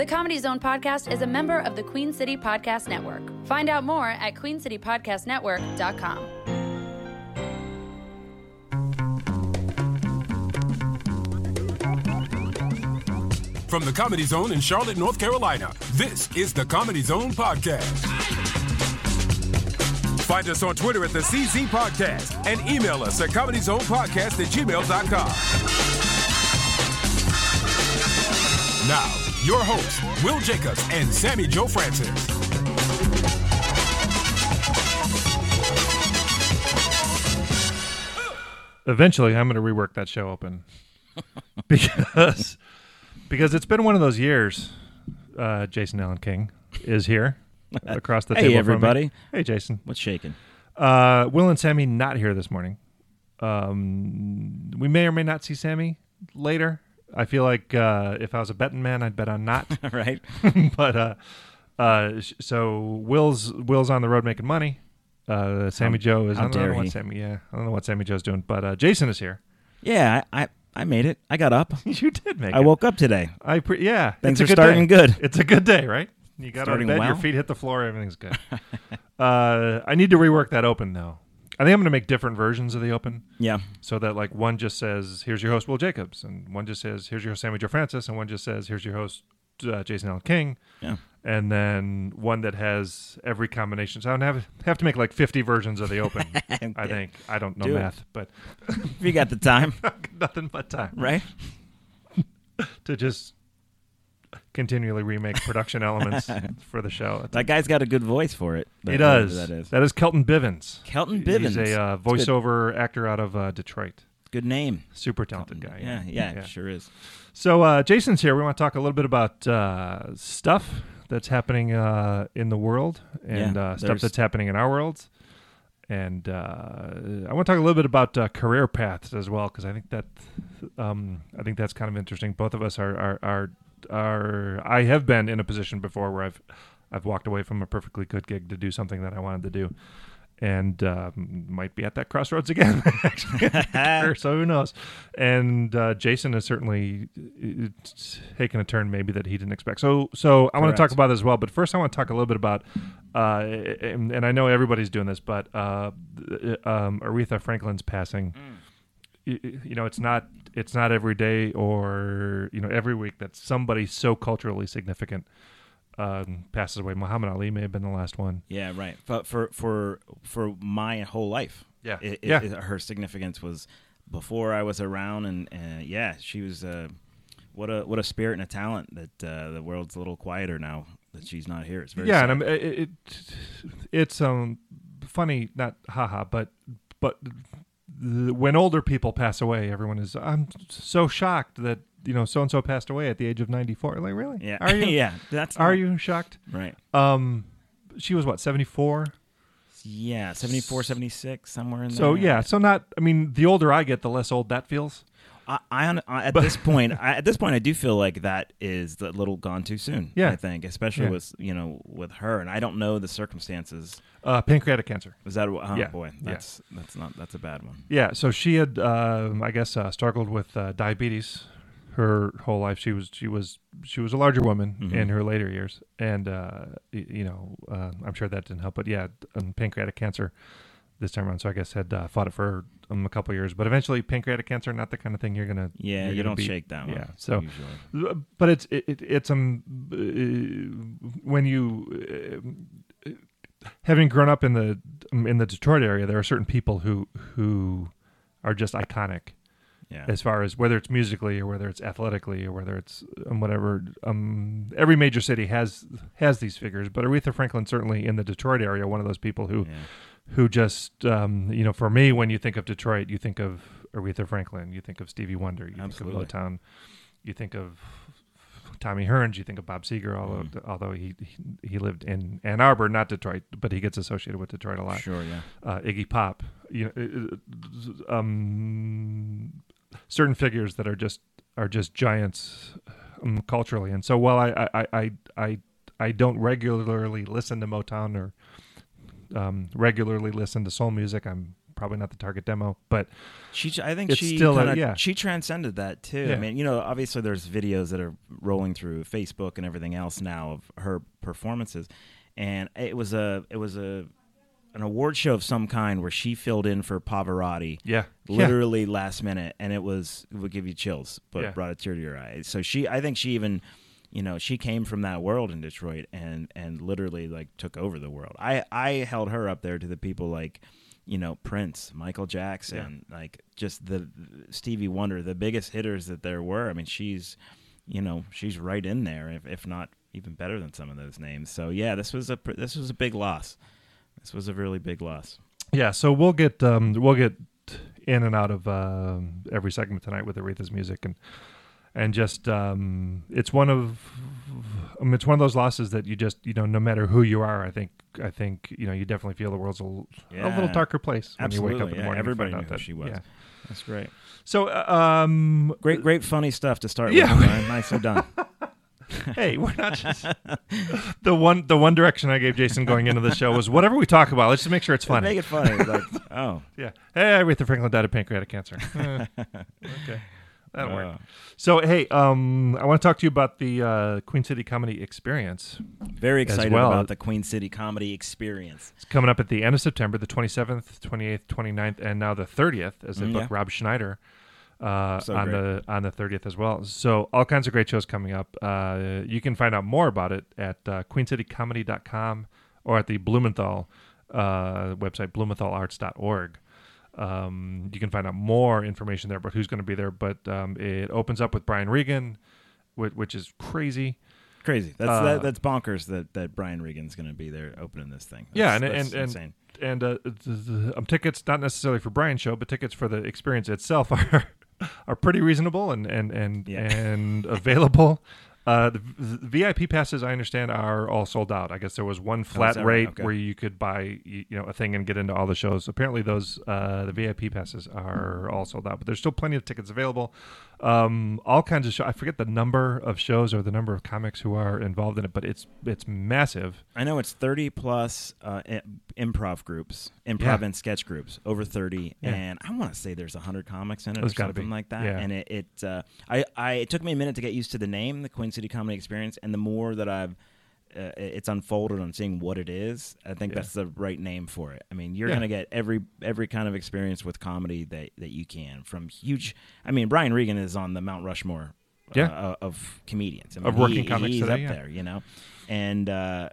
The Comedy Zone podcast is a member of the Queen City Podcast Network. Find out more at queencitypodcastnetwork.com. From the Comedy Zone in Charlotte, North Carolina, this is the Comedy Zone Podcast. Find us on Twitter at the CZ Podcast and email us at comedyzonepodcast at gmail.com. Now, your hosts, Will Jacobs and Sammy Joe Francis. Eventually, I'm going to rework that show open because because it's been one of those years. Uh, Jason Allen King is here across the Hey, table. from me. everybody. Hey, Jason. What's shaking? Uh, Will and Sammy not here this morning. Um, we may or may not see Sammy later. I feel like uh, if I was a betting man, I'd bet on not. right? but uh, uh, sh- so Will's Will's on the road making money. Uh, Sammy How- Joe is. how I don't know dare what he. Sammy. Yeah, I don't know what Sammy Joe's doing, but uh, Jason is here. Yeah, I, I, I made it. I got up. you did make I it. woke up today. I pre- yeah. Things it's are a good starting day. good. It's a good day, right? You got out of Starting bed, your well. feet hit the floor, everything's good. uh, I need to rework that open though. I think I'm going to make different versions of the open Yeah. so that like one just says here's your host Will Jacobs and one just says here's your host Sammy Joe Francis and one just says here's your host uh, Jason Allen King Yeah. and then one that has every combination. So I don't have have to make like 50 versions of the open. I think I don't know Do it. math, but If you got the time, nothing but time right? to just continually remake production elements for the show. That guy's got a good voice for it. He does. That is. That is Kelton Bivens. Kelton Bivens. He's a uh, voiceover actor out of uh, Detroit. Good name. Super talented guy. Yeah, yeah, sure is. So uh, Jason's here. We want to talk a little bit about uh, stuff that's happening uh, in the world and Yeah, uh, stuff that's happening in our world. And uh, I want to talk a little bit about uh, career paths as well because I think that um, I think that's kind of interesting. Both of us are are, are are I have been in a position before where I've I've walked away from a perfectly good gig to do something that I wanted to do, and um, might be at that crossroads again. actually, in my career, so who knows? And uh, Jason has certainly uh, taken a turn maybe that he didn't expect. So so I want to talk about this as well. But first, I want to talk a little bit about, uh, and, and I know everybody's doing this, but uh, um, Aretha Franklin's passing. y- y- You know, it's not it's not every day or you know every week that somebody so culturally significant um, passes away. Muhammad Ali may have been the last one. Yeah, right. But for for, for my whole life. Yeah. It, Yeah. it- her significance was before I was around, and uh, yeah, she was. Uh, what a what a spirit and a talent that uh, the world's a little quieter now that she's not here. It's very yeah, sad. and I'm, it it's um funny, not haha, but but the, when older people pass away, everyone is I'm so shocked that you know so and so passed away at the age of 94. Like really? yeah, Are you? yeah, that's Are not- you shocked? right? Um, she was what 74. Yeah, 74, 76, somewhere in there. So yeah, so not. I mean, the older I get, the less old that feels. I, I, I at this point, I, at this point, I do feel like that is a little gone too soon. Yeah. I think, especially Yeah. with you know with her, and I don't know the circumstances. Uh, pancreatic cancer. Was that? Oh Yeah, boy, yeah. that's that's not that's a bad one. Yeah, so she had, um, I guess, uh, struggled with uh, diabetes her whole life. She was she was she was a larger woman Mhm. in her later years, and uh, y- you know, uh, I'm sure that didn't help. But yeah, um, pancreatic cancer this time around. So I guess had uh, fought it for um, a couple years, but eventually pancreatic cancer not the kind of thing you're gonna Yeah, you're you don't beat. shake that one. Yeah, so usually. but it's it, it, it's um uh, when you uh, having grown up in the um, in the Detroit area, there are certain people who who are just iconic yeah, as far as whether it's musically or whether it's athletically or whether it's um, whatever. Um, every major city has has these figures, but Aretha Franklin certainly in the Detroit area, one of those people who yeah. Who just um, you know, for me, when you think of Detroit, you think of Aretha Franklin, you think of Stevie Wonder, you Absolutely. think of Motown, you think of Tommy Hearns, you think of Bob Seger, although Mm. although he, he he lived in Ann Arbor, not Detroit, but he gets associated with Detroit a lot Sure, yeah. uh, Iggy Pop, you know, uh, um, certain figures that are just are just giants um, culturally. And so, while I I, I I I don't regularly listen to Motown or um, regularly listen to soul music, I'm probably not the target demo, but She, I think she still kinda, yeah. she transcended that too. I mean, you know, obviously there's videos that are rolling through Facebook and everything else now of her performances, and it was a it was a an award show of some kind where she filled in for Pavarotti. yeah, yeah. literally last minute, and it was it would give you chills, but Yeah. brought a tear to your eye. So she, I think she even, you know, she came from that world in Detroit and and literally like took over the world. I I held her up there to the people like, you know, Prince, Michael Jackson, like just the Stevie Wonder, the biggest hitters that there were. I mean, she's, you know, she's right in there, if if not even better than some of those names. So yeah, this was a this was a big loss. This was a really big loss. Yeah, so we'll get um, we'll get in and out of um, every segment tonight with Aretha's music and and just um, it's one of I mean, it's one of those losses that you just you know no matter who you are I think I think you know you definitely feel the world's a a little darker place when Absolutely, you wake up in the morning. and Everybody knew that, she was. Yeah. That's great. So uh, um, Great, great, funny stuff to start Yeah. with. Brian. Nicely done. hey, we're not just the one the one direction I gave Jason going into the show was whatever we talk about, let's just make sure it's funny. Make it funny. Like, oh, Yeah. Hey, Aretha Franklin died of pancreatic cancer. Okay. That'll work. Uh. So, hey, um, I want to talk to you about the uh, Queen City Comedy Experience. very excited well. about the Queen City Comedy Experience. It's coming up at the end of September, the 27th, 28th, 29th, and now the 30th, as they Mm, book yeah. Rob Schneider uh, So on great. the on the 30th as well. So, all kinds of great shows coming up. Uh, you can find out more about it at uh, queencitycomedy.com or at the Blumenthal uh, website, blumenthalarts.org. Um, you can find out more information there about who's going to be there. But um, it opens up with Brian Regan, which, which is crazy. Crazy. That's Uh, that, that's bonkers that, that Brian Regan's going to be there opening this thing. Yeah, That's- and that's and insane. and and uh, the, the, um, tickets not necessarily for Brian's show, but tickets for the experience itself are are pretty reasonable and and and Yeah. and available. Uh, the, the VIP passes, I understand, are all sold out. I guess there was one flat that right? rate Okay. where you could buy, you, you know, a thing and get into all the shows. Apparently, those uh, the VIP passes are all sold out, but there's still plenty of tickets available. Um, all kinds of shows. I forget the number of shows or the number of comics who are involved in it, but it's it's massive. I know it's 30 plus uh, improv groups, improv Yeah. and sketch groups, over 30, Yeah. and I want to say there's 100 comics in it There's or something be. like that. Yeah. And it, it uh, I, I, it took me a minute to get used to the name, the Queen City Comedy Experience, and the more that I've uh, it's unfolded on seeing what it is. I think Yeah. that's the right name for it. I mean, you're Yeah. gonna get every every kind of experience with comedy that that you can from huge. I mean, Brian Regan is on the Mount Rushmore Yeah. uh, of comedians. I mean, Of working he- comics he's today, up there, you know, and uh,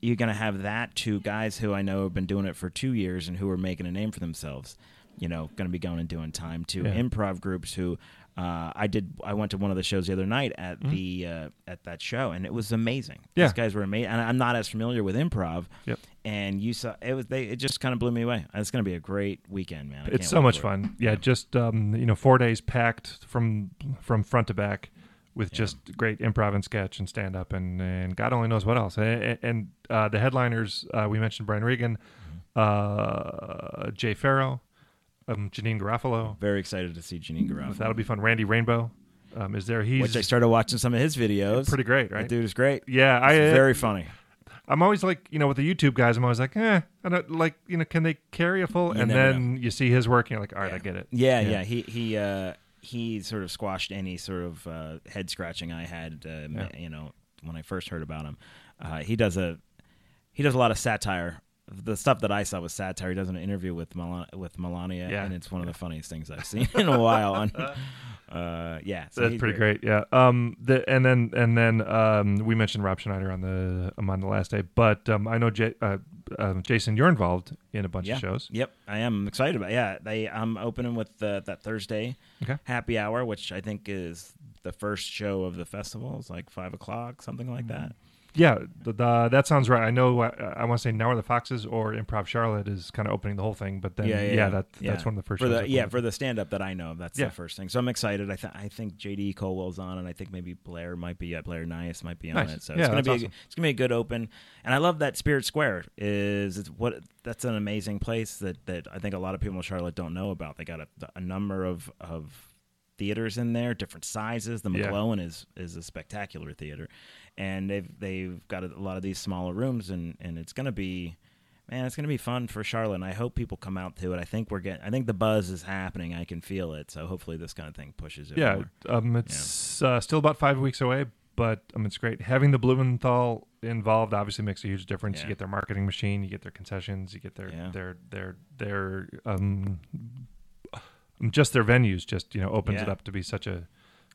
you're gonna have that to guys who I know have been doing it for two years and who are making a name for themselves. You know, going to be going and doing time to improv groups who. Uh, I did. I went to one of the shows the other night at Mm-hmm. the uh, at that show, and it was amazing. Yeah. These guys were amazing, and I'm not as familiar with improv. Yep. And you saw it was they. It just kind of blew me away. It's going to be a great weekend, man. I it's so much it. fun. Yeah, just um, you know, four days packed from from front to back with Yeah. just great improv and sketch and stand up and and God only knows what else. And, and uh, the headliners uh, we mentioned Brian Regan, Mm-hmm. uh, Jay Pharoah, um, Janeane Garofalo. Very excited to see Janeane Garofalo. That'll be fun. Randy Rainbow um, is there. He's Which I started watching some of his videos. pretty great, That right? dude is great. Yeah, I He's uh, very funny. I'm always like, you know, with the YouTube guys, I'm always like, eh, I don't like, you know, can they carry a full? You and then you see his work, and you're like, all right, I get it. Yeah, yeah. He he uh, he sort of squashed any sort of uh, head scratching I had. Uh, Yeah. You know, when I first heard about him, uh, he does a he does a lot of satire. The stuff that I saw was satire. He does an interview with Mel- with Melania, Yeah. and it's one of the funniest things I've seen in a while. On, uh, yeah, so That's pretty great. Yeah. Um. The and then and then um we mentioned Rob Schneider on the um, on the last day, but um I know J- uh, um, Jason you're involved in a bunch Yeah. of shows. Yep, I am I'm excited about. It. Yeah, they I'm opening with uh, that Thursday Okay. happy hour, which I think is the first show of the festival. It's like five o'clock, something like that. Yeah. The, the, that sounds right. I know. uh, I, I want to say Now Are the Foxes or Improv Charlotte is kind of opening the whole thing, but then yeah, that that's one of the first for the yeah for the stand up that I know of. That's Yeah. the first thing. So I'm excited. I th- I think JD Colwell's on, and I think maybe Blair might be uh, Blair Nias might be on Nice. it. So Yeah, it's gonna be a, awesome. it's gonna be a good open. And I love that Spirit Square is it's what that's an amazing place that that I think a lot of people in Charlotte don't know about. They got a, a number of of theaters in there, different sizes. The Yeah. McClellan is is a spectacular theater, and they've they've got a, lot of these smaller rooms, and and it's gonna be. man, it's gonna be fun for Charlotte. And I hope people come out to it. I think we're getting. I think the buzz is happening. I can feel it. So hopefully this kind of thing pushes it. Yeah, um, it's uh, still about five weeks away, but um, it's great having the Blumenthal involved. Obviously, makes a huge difference. Yeah. You get their marketing machine, you get their concessions, you get their Yeah. their their their um, just their venues. Just you know, opens it up to be such a.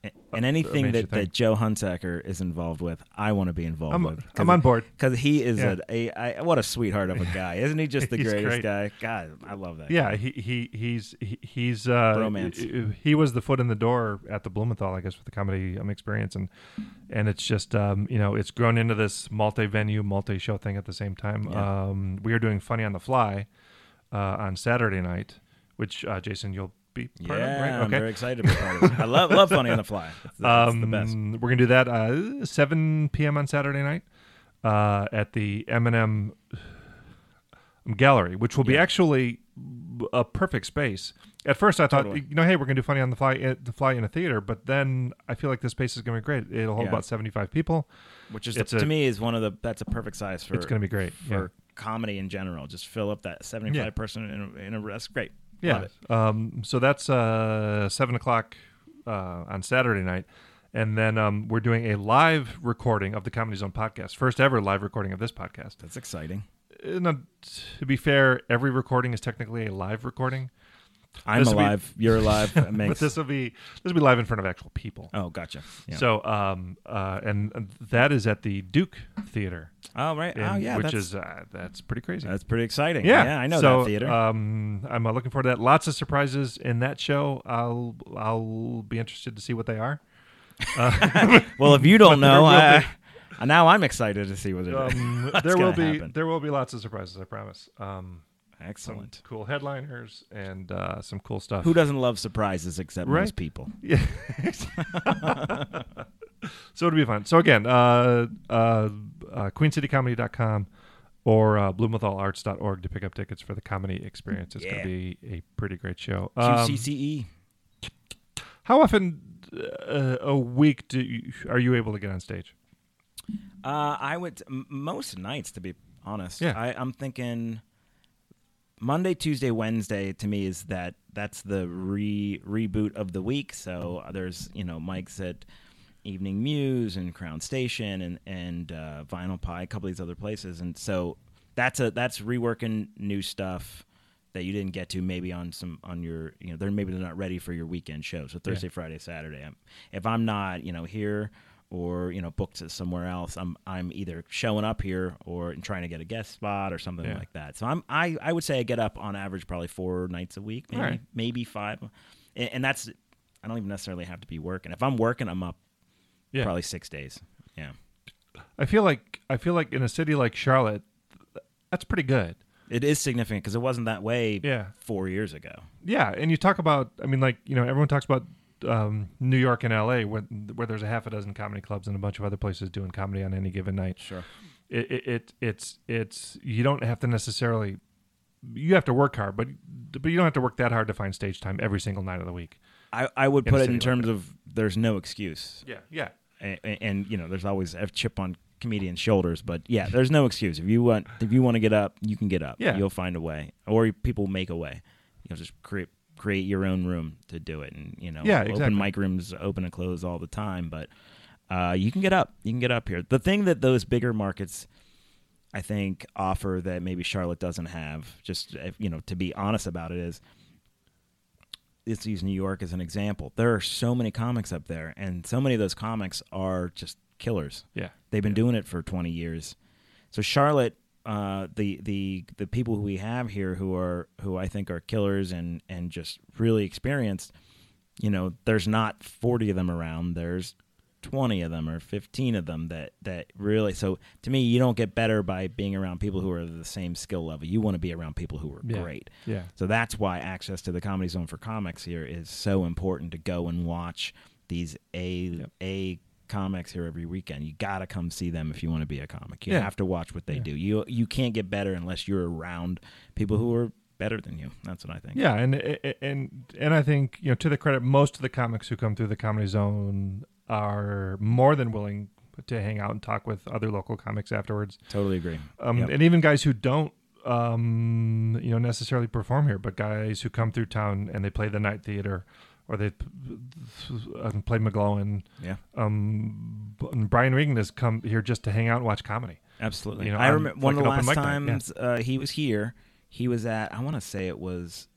And- and anything major that, that Joe Hunsaker is involved with, I want to be involved I'm with. I'm on board. because he is Yeah. a, a I, what a sweetheart of a guy, isn't he? Just the greatest great. guy. God, I love that. Yeah, guy. he he he's he, he's uh, Bromance. He, he was the foot in the door at the Blumenthal, I guess, with the comedy um, experience, and and it's just um, you know it's grown into this multi-venue, multi-show thing at the same time. Yeah. Um, we are doing Funny on the Fly uh, on Saturday night, which uh, Jason you'll be part yeah, of, right? I'm very excited to be part of it. I love love Funny on the Fly. It's the, it's the best. Um, We're gonna do that uh, 7 p.m. on Saturday night uh, at the M&M Gallery, which will be Yeah. actually a perfect space. At first, I thought, Totally. you know, hey, we're gonna do funny on the fly, uh, the fly in a theater, but then I feel like this space is gonna be great. It'll hold Yeah. about 75 people. Which is it's to a- me is one of the that's a perfect size for It's gonna be great. for Yeah. comedy in general. Just fill up that 75 Yeah. person in a, in a that's great. Yeah. Um, so that's uh, seven o'clock uh, on Saturday night. And then um, we're doing a live recording of the Comedy Zone podcast, first ever live recording of this podcast. That's exciting. Uh, now, to be fair, every recording is technically a live recording, I'm This will be- alive. You're alive. But this will be this will be live in front of actual people. oh, gotcha. Yeah. So, um, uh, and that is at the Duke Theater, oh right. in- oh yeah. which is uh, that's pretty crazy. that's pretty exciting. yeah, I know so, that theater. Um, I'm uh, looking forward to that. Lots of surprises in that show. I'll I'll be interested to see what they are. well, if you don't know, I, now I'm excited to see what it is. Um, there will be happen. there will be lots of surprises. I promise. Um, some Excellent. cool headliners and uh, some cool stuff. Who doesn't love surprises except Right. most people? Yeah. so it'll be fun. So again, uh, uh, uh, queencitycomedy.com or uh, blumenthalarts.org to pick up tickets for the comedy experience. It's going to be a pretty great show. Um, QCCE. how often uh, a week do you, are you able to get on stage? Uh, I would most nights, to be honest. Yeah. I, I'm thinking Monday, Tuesday, Wednesday. To me, is that that's the re reboot of the week. So uh, there's you know Mike's at Evening Muse and Crown Station and and uh, Vinyl Pie, a couple of these other places, and so that's a that's reworking new stuff that you didn't get to maybe on some on your you know they're maybe they're not ready for your weekend show so thursday friday saturday I'm, if i'm not you know here or you know booked somewhere else i'm i'm either showing up here or trying to get a guest spot or something Yeah. like that so i'm i i would say i get up on average probably four nights a week maybe right. maybe five and, and that's i don't even necessarily have to be working if i'm working i'm up Yeah. probably six days yeah I feel like I feel like in a city like Charlotte, that's pretty good. it is significant because it wasn't that way Yeah. four years ago Yeah, and you talk about, I mean, like you know, everyone talks about um, New York and L.A. where where there's a half a dozen comedy clubs and a bunch of other places doing comedy on any given night. sure It, it, it it's it's you don't have to necessarily you have to work hard, but but you don't have to work that hard to find stage time every single night of the week. I, I would put it in terms that. of there's no excuse. Yeah, yeah, And, and you know, there's always a chip on comedians' shoulders, but yeah, there's no excuse. If you want, if you want to get up, you can get up. Yeah. you'll find a way, or people make a way. You know, just create create your own room to do it, and you know, Yeah, open mic rooms open and close all the time, but uh, you can get up. You can get up here. The thing that those bigger markets. I think offer that maybe Charlotte doesn't have. Just you know, to be honest about it, is let's use New York as an example. There are so many comics up there, and so many of those comics are just killers. yeah. They've been doing it for 20 years. So Charlotte, uh, the the the people who we have here who are who I think are killers and and just really experienced, you know, there's not 40 of them around. There's 20 of them or 15 of them that that really so to me you don't get better by being around people who are the same skill level you want to be around people who are Yeah. great Yeah. so that's why access to the comedy zone for comics here is so important to go and watch these a Yep. a comics here every weekend. You got to come see them if you want to be a comic. You Yeah. have to watch what they Yeah. do. You you can't get better unless you're around people who are better than you. That's what I think. Yeah, and and and I think you know to the credit, most of the comics who come through the Comedy Zone are more than willing to hang out and talk with other local comics afterwards. Totally agree. Um, Yep. And even guys who don't um, you know necessarily perform here, but guys who come through town and they play the night theater, or they uh, play McGlohon. Yeah. Um, and Brian Regan has come here just to hang out and watch comedy. Absolutely. You know, I remember one of the last night, yeah. times uh, he was here. He was at I want to say it was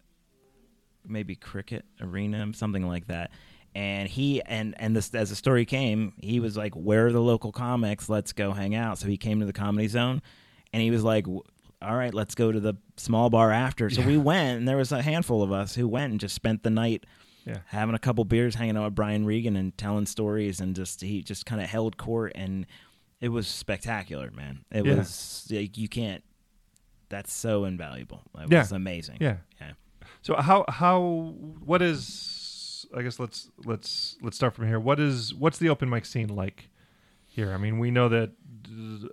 maybe Cricket Arena, something like that. And he and and this as the story came, he was like, "Where are the local comics? Let's go hang out." So he came to the Comedy Zone, and he was like, "All right, let's go to the small bar after." So we went, and there was a handful of us who went and just spent the night Yeah. having a couple beers, hanging out with Brian Regan, and telling stories, and just he just kind of held court, and it was spectacular, man. It Yeah. was like, you can't. That's so invaluable. It Yeah. was amazing. Yeah. yeah. So how how what is I guess let's let's let's start from here. What is what's the open mic scene like here? I mean, we know that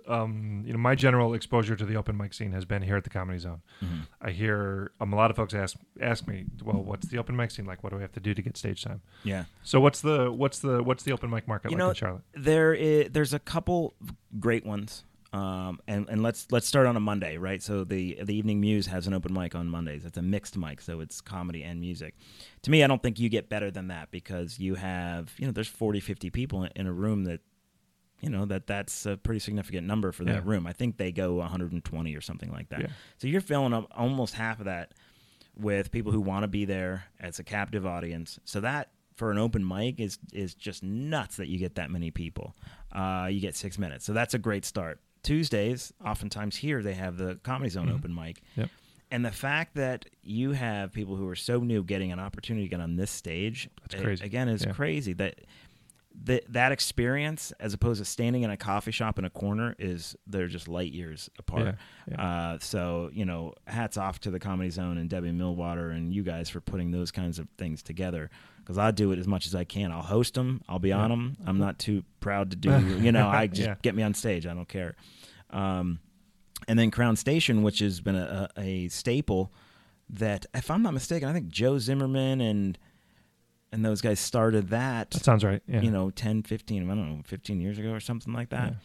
um, you know my general exposure to the open mic scene has been here at the Comedy Zone. Mm-hmm. I hear um, a lot of folks ask ask me, well, what's the open mic scene like? What do we have to do to get stage time? Yeah. So what's the what's the what's the open mic market You like know, in Charlotte? there is, there's a couple great ones. Um, and, and let's let's start on a Monday, right? So the the Evening Muse has an open mic on Mondays. It's a mixed mic, so it's comedy and music. To me, I don't think you get better than that because you have you know there's 40, 50 people in a room that you know that that's a pretty significant number for that Yeah. room. I think they go 120 or something like that. Yeah. So you're filling up almost half of that with people who want to be there as a captive audience. So that for an open mic is is just nuts that you get that many people. Uh, you get six minutes, so that's a great start. Tuesdays, oftentimes here they have the Comedy Zone open mic, Yep. and the fact that you have people who are so new getting an opportunity to get on this stage, That's crazy. again, is Yeah. crazy. That that that experience, as opposed to standing in a coffee shop in a corner, is they're just light years apart. Yeah, Uh, so you know, hats off to the Comedy Zone and Debbie Millwater and you guys for putting those kinds of things together. Because I do it as much as I can. I'll host them. I'll be on them. I'm not too proud to do. You know, I just Yeah. get me on stage. I don't care. Um, and then Crown Station, which has been a, a, a staple. That, if I'm not mistaken, I think Joe Zimmerman and and those guys started that That sounds right. Yeah. you know 10 15 i don't know 15 years ago or something like that Yeah.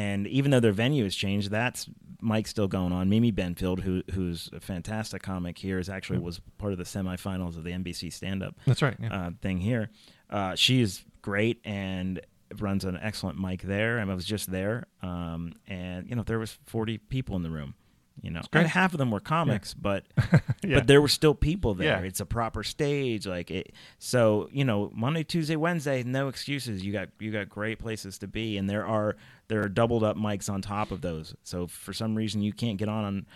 and even though their venue has changed that's mike's still going on mimi benfield who who's a fantastic comic here is actually Yep. was part of the semifinals of the nbc stand-up That's right. Yeah. uh, thing here uh, she is great and runs an excellent mic there and i was just there um, and you know there was 40 people in the room you know and half of them were comics but Yeah. but there were still people there. Yeah. It's a proper stage, like it. So you know, Monday, Tuesday, Wednesday, no excuses. You got you got great places to be, and there are there are doubled up mics on top of those. So if for some reason you can't get on on,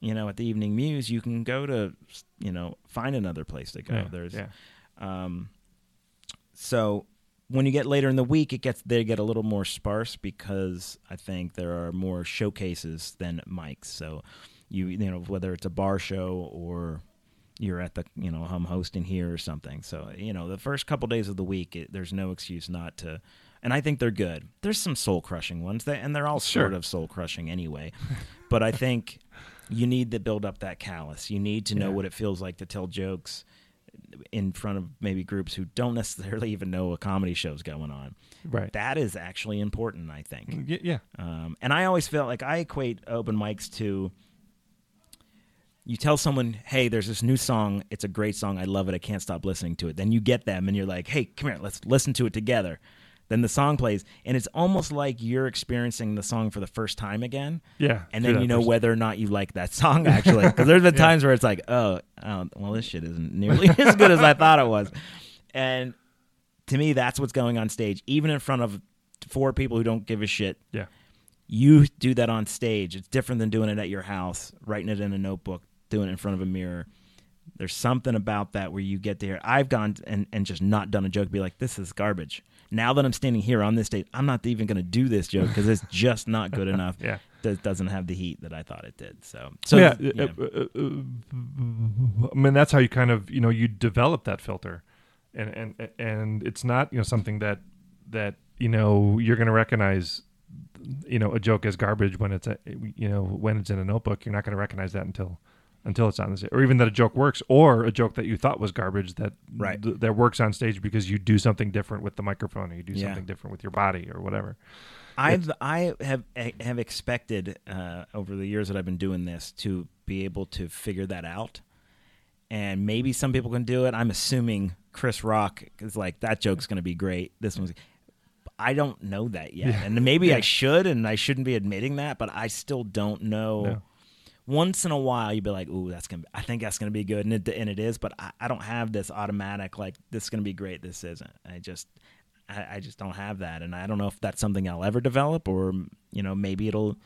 you know, at the Evening Muse, you can go to you know find another place to go. yeah. There's yeah. um, so when you get later in the week, it gets they get a little more sparse because I think there are more showcases than mics. So you you know whether it's a bar show or you're at the you know I'm hosting here or something. So you know the first couple days of the week, it, there's no excuse not to. And I think they're good. There's some soul crushing ones, that, and they're all Sure. sort of soul crushing anyway. but I think you need to build up that callus. You need to know Yeah. what it feels like to tell jokes in front of maybe groups who don't necessarily even know a comedy show's going on. Right. That is actually important, I think. Y- yeah. Um, and I always felt like I equate open mics to you tell someone, hey, there's this new song. It's a great song. I love it. I can't stop listening to it. Then you get them and you're like, hey, come here. Let's listen to it together. Then the song plays. And it's almost like you're experiencing the song for the first time again. Yeah. And then you know person. whether or not you like that song, actually. Because there's been Yeah. times where it's like, oh, oh, well, this shit isn't nearly as good as I thought it was. And to me, that's what's going on stage, even in front of four people who don't give a shit Yeah. you do that on stage. It's different than doing it at your house, writing it in a notebook, doing it in front of a mirror. There's something about that where you get there. I've gone and, and just not done a joke, be like, this is garbage. Now that I'm standing here on this date, I'm not even going to do this joke because it's just not good enough. Yeah. It doesn't have the heat that I thought it did. So, so yeah, you know. uh, uh, uh, I mean that's how you kind of you know you develop that filter, and and and it's not you know something that that you know you're going to recognize, you know, a joke as garbage when it's a you know when it's in a notebook. You're not going to recognize that until until it's on the stage, or even that a joke works, or a joke that you thought was garbage that Right. th- that works on stage because you do something different with the microphone, or you do Yeah. something different with your body, or whatever. I've I have have expected uh, over the years that I've been doing this to be able to figure that out, and maybe some people can do it. I'm assuming Chris Rock is like that joke's going to be great. This one's. I don't know that yet, Yeah. and maybe Yeah. I should, and I shouldn't be admitting that, but I still don't know. No. Once in a while, you'd be like, "Ooh, that's gonna. Be, I think that's gonna be good," and it and it is. But I, I don't have this automatic like this is gonna be great. This isn't. I just I, I just don't have that, and I don't know if that's something I'll ever develop, or you know, maybe it'll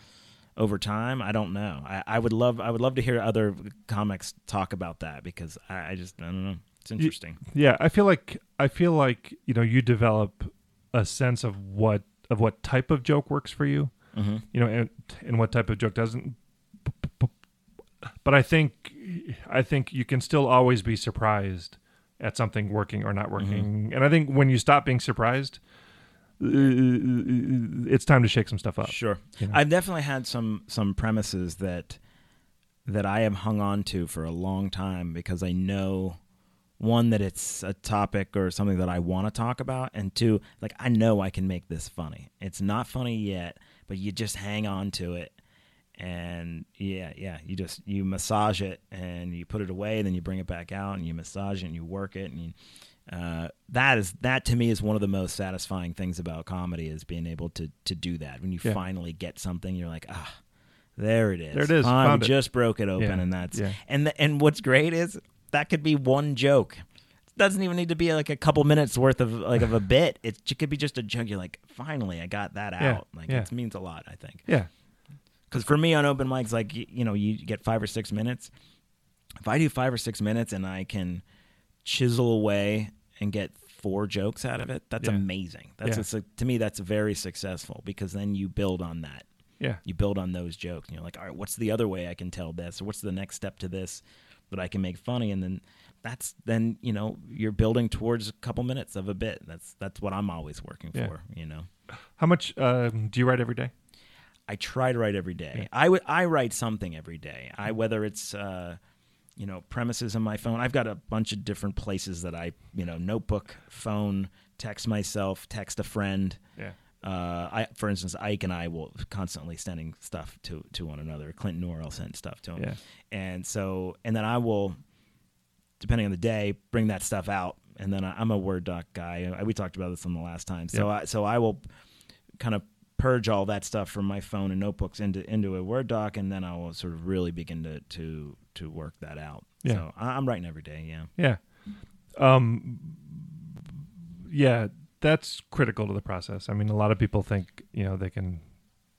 over time. I don't know. I, I would love I would love to hear other comics talk about that because I, I just I don't know. It's interesting. Yeah, I feel like I feel like you know you develop a sense of what of what type of joke works for you, Mm-hmm. you know, and and what type of joke doesn't. But I think I think you can still always be surprised at something working or not mm-hmm. working, and I think when you stop being surprised, it's time to shake some stuff up. Sure. you know? I've definitely had some some premises that that I have hung on to for a long time because I know one that it's a topic or something that I want to talk about and two like I know I can make this funny. It's not funny yet, but you just hang on to it and yeah, yeah, you just you massage it and you put it away and then you bring it back out and you massage it and you work it. And you uh, that is that to me is one of the most satisfying things about comedy is being able to to do that. When you Yeah. finally get something you're like ah there it is. There it is. I Found it." just broke it open Yeah. and that's Yeah. and the, and what's great is that could be one joke. It doesn't even need to be like a couple minutes worth of like of a bit. It, j- could be just a joke. You're like finally I got that out. Like it means a lot I think. Yeah, because for me on open mics, like you, know, you get five or six minutes. If I do five or six minutes and I can chisel away and get four jokes out of it, that's Yeah. amazing. That's Yeah. a- to me that's very successful because then you build on that. yeah, You build on those jokes, and you're like, all right, what's the other way I can tell this, or what's the next step to this that I can make funny, and then that's then you know you're building towards a couple minutes of a bit. That's that's what I'm always working Yeah. for. You know. How much um, do you write every day? I try to write every day. I would I write something every day. I whether it's uh, you know premises on my phone. I've got a bunch of different places that I you know notebook, phone, text myself, text a friend. Yeah. Uh, I, for instance, Ike and I will constantly sending stuff to, to one another. Clinton Orr will send stuff to him, Yeah. and so and then I will, depending on the day, bring that stuff out. And then I, I'm a Word doc guy. I, we talked about this on the last time. So Yeah. I so I will kind of purge all that stuff from my phone and notebooks into into a Word doc, and then I will sort of really begin to to to work that out. Yeah. So I, I'm writing every day. Yeah. Yeah. Um yeah, that's critical to the process. I mean, a lot of people think, you know, they can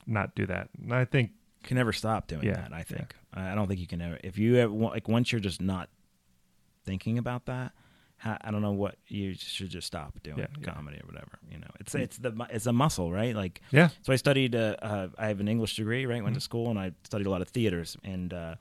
not do that. And I think can never stop doing Yeah, that. I think. I I don't think you can ever. If you ever like once you're just not thinking about that, ha- I don't know what you should just stop doing Yeah, yeah. comedy or whatever. You know, it's it's the it's a muscle, right? Like yeah. so. I studied. Uh, uh, I have an English degree, right? Mm-hmm. Went to school and I studied a lot of theaters and uh,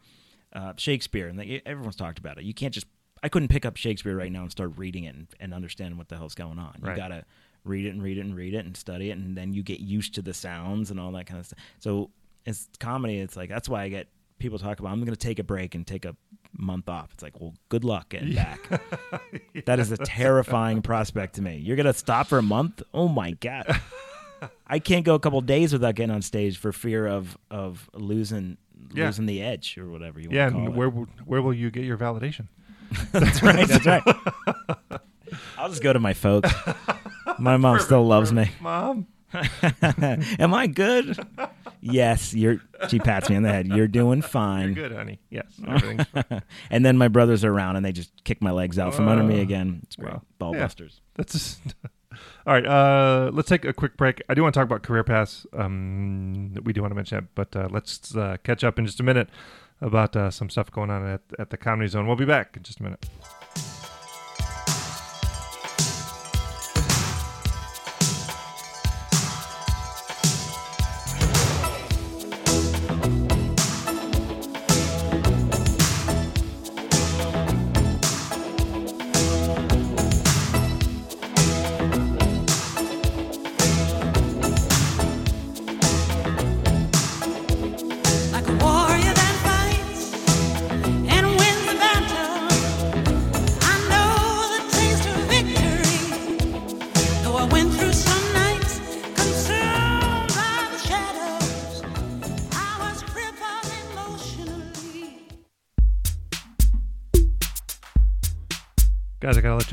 uh, Shakespeare, and they, everyone's talked about it. You can't just. I couldn't pick up Shakespeare right now and start reading it and, and understand what the hell's going on. You Right. gotta read it and read it and read it and study it, and then you get used to the sounds and all that kind of stuff. So it's comedy. It's like that's why I get people talk about. I'm going to take a break and take a month off. It's like, well, good luck getting back. That is a terrifying prospect to me. You're going to stop for a month? Oh my god. I can't go a couple days without getting on stage for fear of of losing Yeah. losing the edge or whatever you Yeah, want to call and it. where will- where will you get your validation? That's right. That's right. I'll just go to my folks. My mom still loves me. Mom. Am I good? yes, you're. She pats me on the head. You're doing fine. You're good, honey. Yes. Everything's fine. and then my brothers are around and they just kick my legs out from under me again. It's great. Wow. Ball Yeah. busters. That's just all right. Uh, let's take a quick break. I do want to talk about career paths. Um, we do want to mention that, but uh, let's uh, catch up in just a minute about uh, some stuff going on at at the Comedy Zone. We'll be back in just a minute.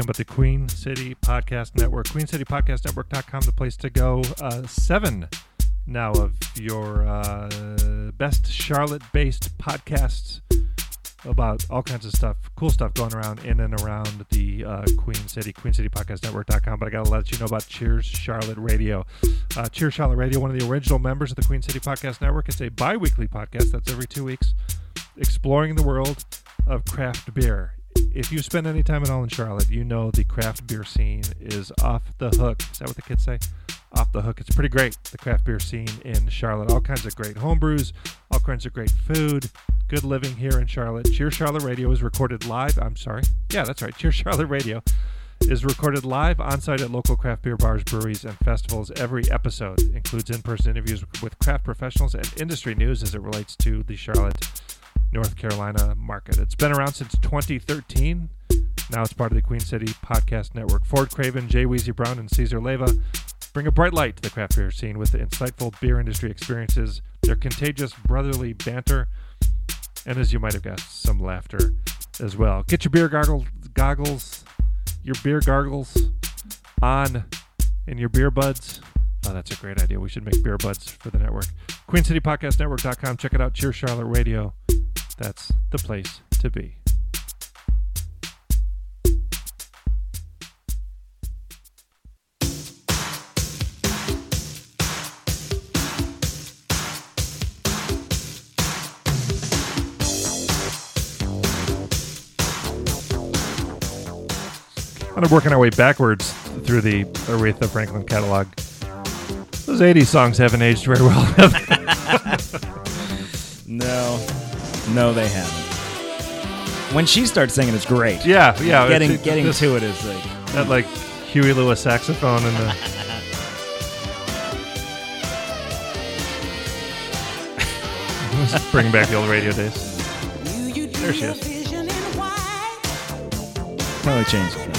About the Queen City Podcast Network. QueenCityPodcastNetwork.com, the place to go. Uh, seven now of your uh, best Charlotte based podcasts about all kinds of stuff, cool stuff going around in and around the uh, Queen City, QueenCityPodcastNetwork.com. But I got to let you know about Cheers Charlotte Radio. Uh, Cheers Charlotte Radio, one of the original members of the Queen City Podcast Network. It's a bi weekly podcast that's every two weeks, exploring the world of craft beer if you spend any time at all in Charlotte, you know the craft beer scene is off the hook. Is that what the kids say? Off the hook. It's pretty great, the craft beer scene in Charlotte. All kinds of great homebrews, all kinds of great food, good living here in Charlotte. Cheers Charlotte Radio is recorded live. I'm sorry. Yeah, that's right. Cheers Charlotte Radio is recorded live on site at local craft beer bars, breweries, and festivals. Every episode includes in person interviews with craft professionals and industry news as it relates to the Charlotte North Carolina market. It's been around since 2013. Now it's part of the Queen City Podcast Network. Ford Craven, Jay Weezy Brown, and Caesar Leva bring a bright light to the craft beer scene with the insightful beer industry experiences, their contagious brotherly banter, and as you might have guessed, some laughter as well. Get your beer goggles, goggles your beer gargles on and your beer buds. Oh, that's a great idea. We should make beer buds for the network. QueenCityPodcastNetwork.com. Check it out. Cheers, Charlotte Radio that's the place to be. Kind of working our way backwards through the Aretha Franklin catalog. Those 80s songs haven't aged very well, no. No, they haven't. When she starts singing, it's great. Yeah, yeah. Getting getting this, to it is like that like Huey Lewis saxophone and the. Bring back the old radio days. There she is. Probably changed it.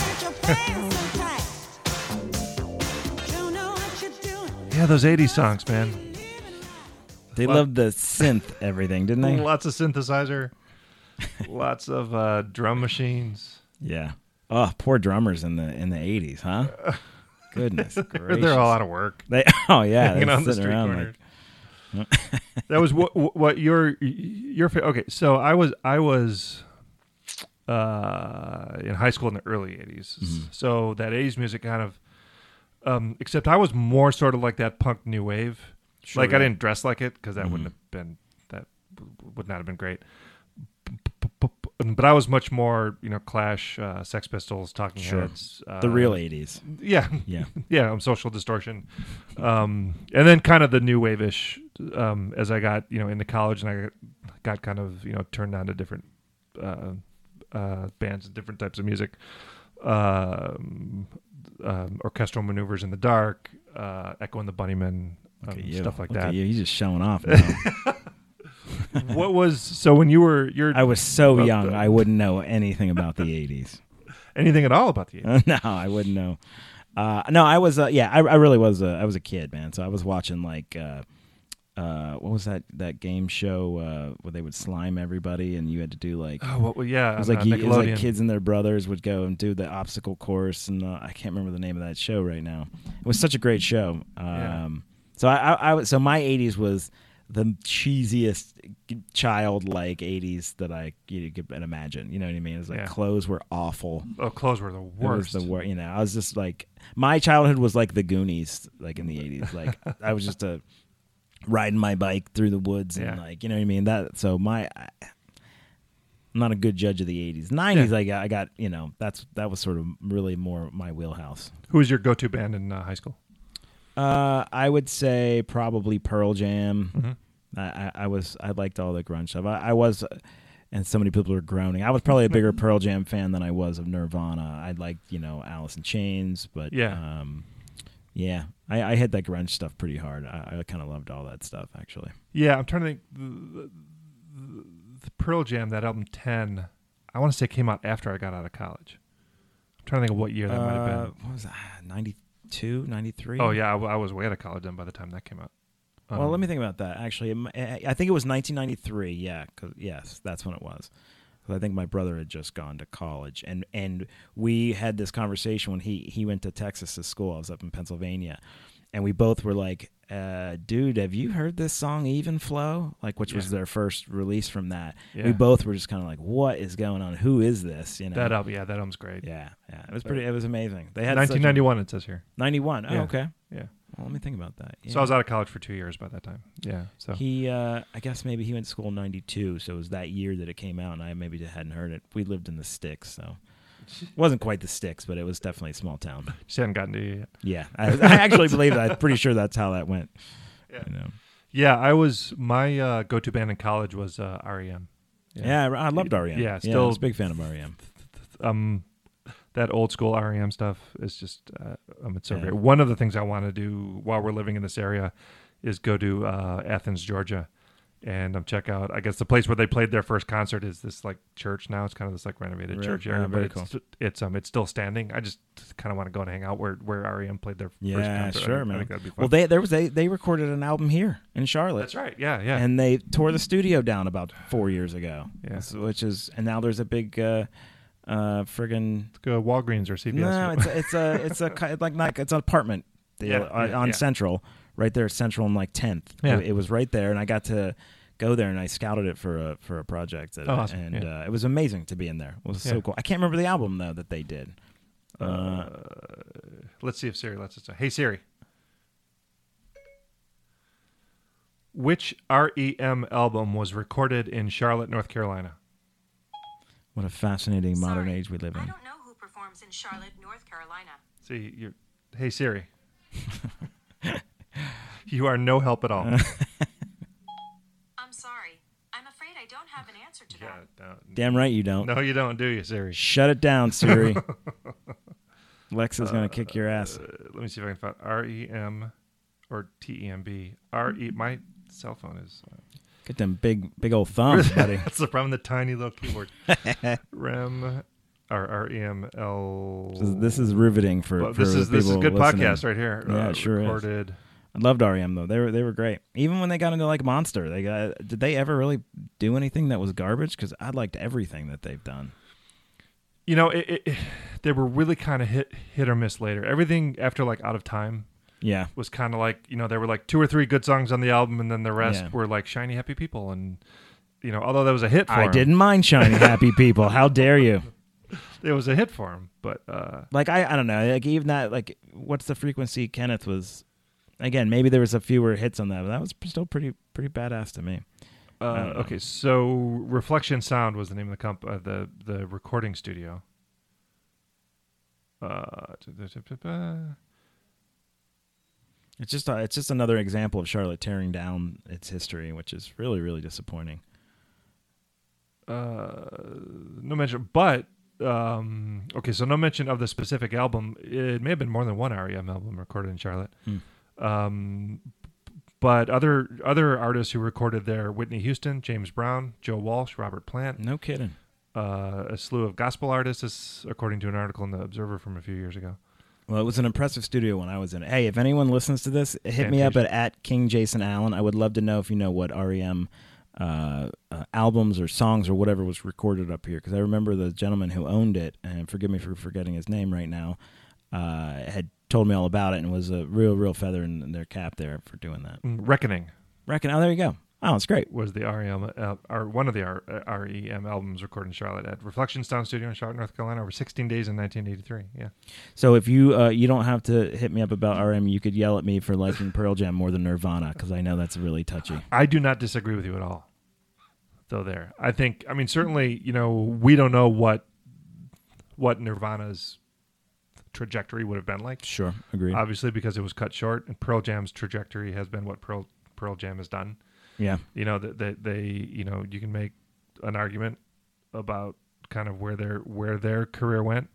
yeah, those '80s songs, man. They loved the synth everything, didn't they? Lots of synthesizer, lots of uh, drum machines. Yeah. Oh, poor drummers in the in the eighties, huh? Goodness gracious. They're all out of work. They oh yeah, on the street corner. Like... that was what what your your okay. So I was I was uh, in high school in the early 80s. Mm-hmm. So that 80s music kind of um, except I was more sort of like that punk new wave. Sure, like yeah. I didn't dress like it because that mm-hmm. wouldn't have been that would not have been great. But I was much more, you know, Clash, uh, Sex Pistols, Talking sure. Heads, uh, the real '80s. Yeah, yeah, yeah. Um, social Distortion, um, and then kind of the new wave-ish um, as I got, you know, into college and I got kind of, you know, turned on to different uh, uh bands and different types of music. Um, um, orchestral maneuvers in the dark, uh, Echo and the Bunnymen, um, stuff like that. You. He's just showing off. what was so when you were you're I was so young, the, I wouldn't know anything about the '80s. Anything at all about the '80s? no, I wouldn't know. Uh, no, I was. Uh, yeah, I, I, really was. A, I was a kid, man. So I was watching like. Uh, uh, what was that that game show uh, where they would slime everybody and you had to do like oh what well, yeah it was like, uh, it was like kids and their brothers would go and do the obstacle course and uh, I can't remember the name of that show right now it was such a great show um, yeah. So I, I, so my '80s was the cheesiest childlike 80s that I you could imagine. You know what I mean? It was like yeah. clothes were awful. Oh, clothes were the worst. the worst. You know, I was just like my childhood was like the Goonies, like in the 80s. Like I was just a riding my bike through the woods and yeah. like you know what I mean. That so my. I, I'm not a good judge of the 80s. 90s, yeah. I got, I got, you know, that's that was sort of really more my wheelhouse. Who was your go-to band in uh, high school? Uh, I would say probably Pearl Jam. Mm-hmm. I, I, was I liked all the grunge stuff. I, I was, and so many people are groaning. I was probably a bigger Pearl Jam fan than I was of Nirvana. I liked you know Alice in Chains, but yeah, um, yeah, I, I hit that grunge stuff pretty hard. I, I kind of loved all that stuff actually. Yeah, I'm trying to think. The, the, the Pearl Jam, that album Ten, I want to say came out after I got out of college. I'm trying to think of what year that uh, might have been. Uh, what was that? Ninety 92, 93? Oh, yeah. I, I, was way out of college then by the time that came out. Um, well, let me think about that. Actually, I think it was 1993. Yeah, cause, yes, that's when it was. I think my brother had just gone to college, and and we had this conversation when he he went to Texas to school. I was up in Pennsylvania, and we both were like, uh, "Dude, have you heard this song Even Flow?" Like, which was their first release from that. Yeah. We both were just kind of like, "What is going on? Who is this?" You know. That album, yeah, that album's great. yeah, yeah. It was pretty. It was amazing. They had such a- 1991, it says here. 91. Oh, Yeah. okay. Yeah. Well, let me think about that. So I was out of college for two years by that time. Yeah. So He, uh, I guess maybe he went to school in '92, so it was that year that it came out, and I maybe hadn't heard it. We lived in the sticks, so wasn't quite the sticks, but it was definitely a small town. just hadn't gotten to you yet. Yeah, I, I actually believe that. I'm pretty sure that's how that went. Yeah. You know? Yeah, I was my uh, go-to band in college was uh, REM. Yeah, I, I loved REM. Yeah, I still- was a big fan of REM. um that old school REM stuff is just uh, um, it's so Yeah. great. One of the things I want to do while we're living in this area is go to uh, Athens, Georgia, and um, check out. I guess the place where they played their first concert is this like church now. It's kind of this like renovated Really? church Oh, area, very but it's, it's um it's still standing. I just kind of want to go and hang out where where REM played their first Yeah, concert. I sure, I man. think that'd be fun. Well, they there was they they recorded an album here in Charlotte. that's right. Yeah, yeah. and they tore the studio down about four years ago. Yeah. Which is and now there's a big uh, uh, friggin' go Walgreens or CVS. no, it's a, it's a it's a like like it's an apartment Yeah, on, yeah, on yeah. Central, right there, at Central and like Tenth. Yeah. It, it was right there, and I got to go there and I scouted it for a for a project. That, Oh, awesome. And Yeah. uh, it was amazing to be in there. It was so cool. I can't remember the album though that they did. Uh, Uh, let's see if Siri lets us know. Hey Siri. Which REM album was recorded in Charlotte, North Carolina? what a fascinating modern age we live in. I don't know who performs in Charlotte, North Carolina. See, you Hey Siri. you are no help at all. I'm sorry. I'm afraid I don't have an answer to yeah, that. no, Damn right you don't. no, you don't, do you, Siri? Shut it down, Siri. Lexa's gonna kick your ass. Uh, let me see if I can find R E M or T E M B. R E. My cell phone is. Uh, Get them big big old thumbs, buddy. that's the problem. The tiny little keyboard. Rem. Or R E M L. This is- riveting for, Well, for this is the this is people good listening. podcast right here. Yeah, Uh, it sure is. I loved REM though. They were they were great. Even when they got into like Monster, they got did they ever really do anything that was garbage? Because I liked everything that they've done. You know, it, it, they were really kind of hit hit or miss later. Everything after like Out of Time Yeah, was kind of like you know there were like two or three good songs on the album, and then the rest Yeah. were like shiny happy people, and you know although that was a hit for I didn't mind Shiny Happy People. How dare you? it was a hit for him, but uh, Like I I don't know. Like even that like what's the frequency? Kenneth was again maybe there was a fewer hits on that, but that was still pretty pretty badass to me. uh, okay. So Reflection Sound was the name of the comp uh, the the recording studio. Uh, It's just uh, it's just another example of Charlotte tearing down its history, which is really really disappointing. uh, no mention, but um, okay, so no mention of the specific album. It may have been more than one REM album recorded in Charlotte. Hmm. Um, but other other artists who recorded there: Whitney Houston, James Brown, Joe Walsh, Robert Plant, No kidding. uh, a slew of gospel artists, according to an article in the Observer from a few years ago. Well, it was an impressive studio when I was in it. Hey, if anyone listens to this, hit me up at, at King Jason Allen. I would love to know if you know what REM uh, uh, albums or songs or whatever was recorded up here. Because I remember the gentleman who owned it, and forgive me for forgetting his name right now, uh, had told me all about it and was a real, real feather in their cap there for doing that. Reckoning. Reckoning oh, there you go. Oh, it's great. was the REM, uh, or one of the R- uh, REM albums recorded in Charlotte at Reflection Sound Studio in Charlotte, North Carolina, over 16 days in 1983. Yeah. So if you uh, you don't have to hit me up about RM, you could yell at me for liking Pearl Jam more than Nirvana because I know that's really touchy. I do not disagree with you at all. Though there, I think, I mean, certainly, you know, we don't know what what Nirvana's trajectory would have been like. Sure, agree. Obviously, because it was cut short, and Pearl Jam's trajectory has been what Pearl Pearl Jam has done. yeah, You know that they, they, you know, you can make an argument about kind of where their where their career went.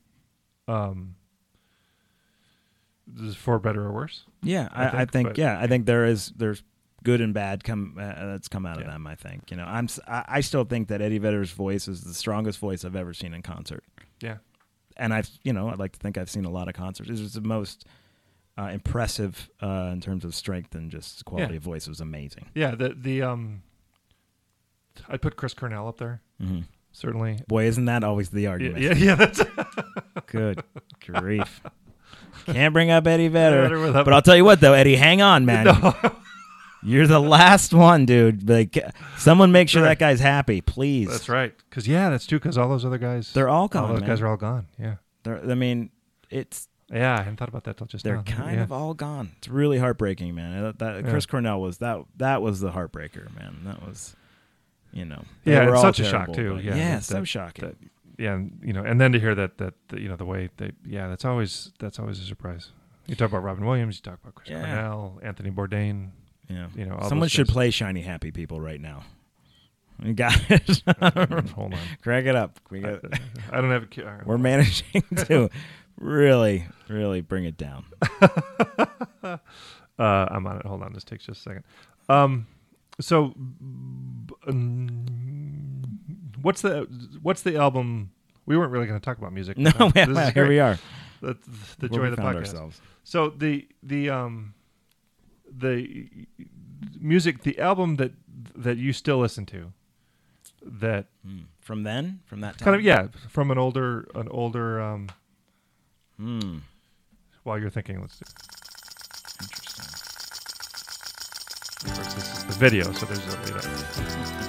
Um, this is for better or worse. yeah. I I, I think, think, but- yeah, I think there is there's good and bad come uh, that's come out of Yeah. them. I think you know I'm I still think that Eddie Vedder's voice is the strongest voice I've ever seen in concert, Yeah. And I've you know I'd like to think I've seen a lot of concerts. This was the most uh, impressive uh, in terms of strength and just quality Yeah. of voice. It was amazing. Yeah, the the um, I'd put Chris Cornell up there. hmm certainly. Boy, isn't that always the argument? yeah, yeah, that's Good grief. Can't bring up Eddie Vedder. But I'll tell you what, though, Eddie, hang on, man. You're the last one, dude. Like, someone make sure that guy's happy, please. that's right. Because yeah, that's true. Because all those other guys, They're all gone. all those man. guys are all gone. Yeah, They're- I mean, it's yeah. I hadn't thought about that till just now. they're now. kind yeah. of all gone. It's really heartbreaking, man. Uh, that, that- Yeah. Chris Cornell was that. That was the heartbreaker, man. That was, you know, Yeah, were it's all such a shock, too. Yeah, yeah, that- so shocking. that- yeah, and, you know, and then to hear that that, that you know the way they yeah, that's always that's always a surprise. You talk about Robin Williams, you talk about Chris Yeah. Cornell, Anthony Bourdain. Yeah, you know, someone should play "Shiny Happy People" right now. You got it. Hold on, Crank it up. We got. I don't have a. right, We're managing to really, really bring it down. Uh, I'm on it. Hold on, this takes just a second. Um, so, b- um, what's the what's the album? We weren't really going to talk about music. No, yeah, here we are. The, the Where joy of the found podcast. ourselves. So the the um the music, the album that that you still listen to, that Hmm. From then, from that time, kind of yeah, from an older an older um. Hmm. While you're thinking, let's do. Interesting. Of course, this is the video, so there's a you know,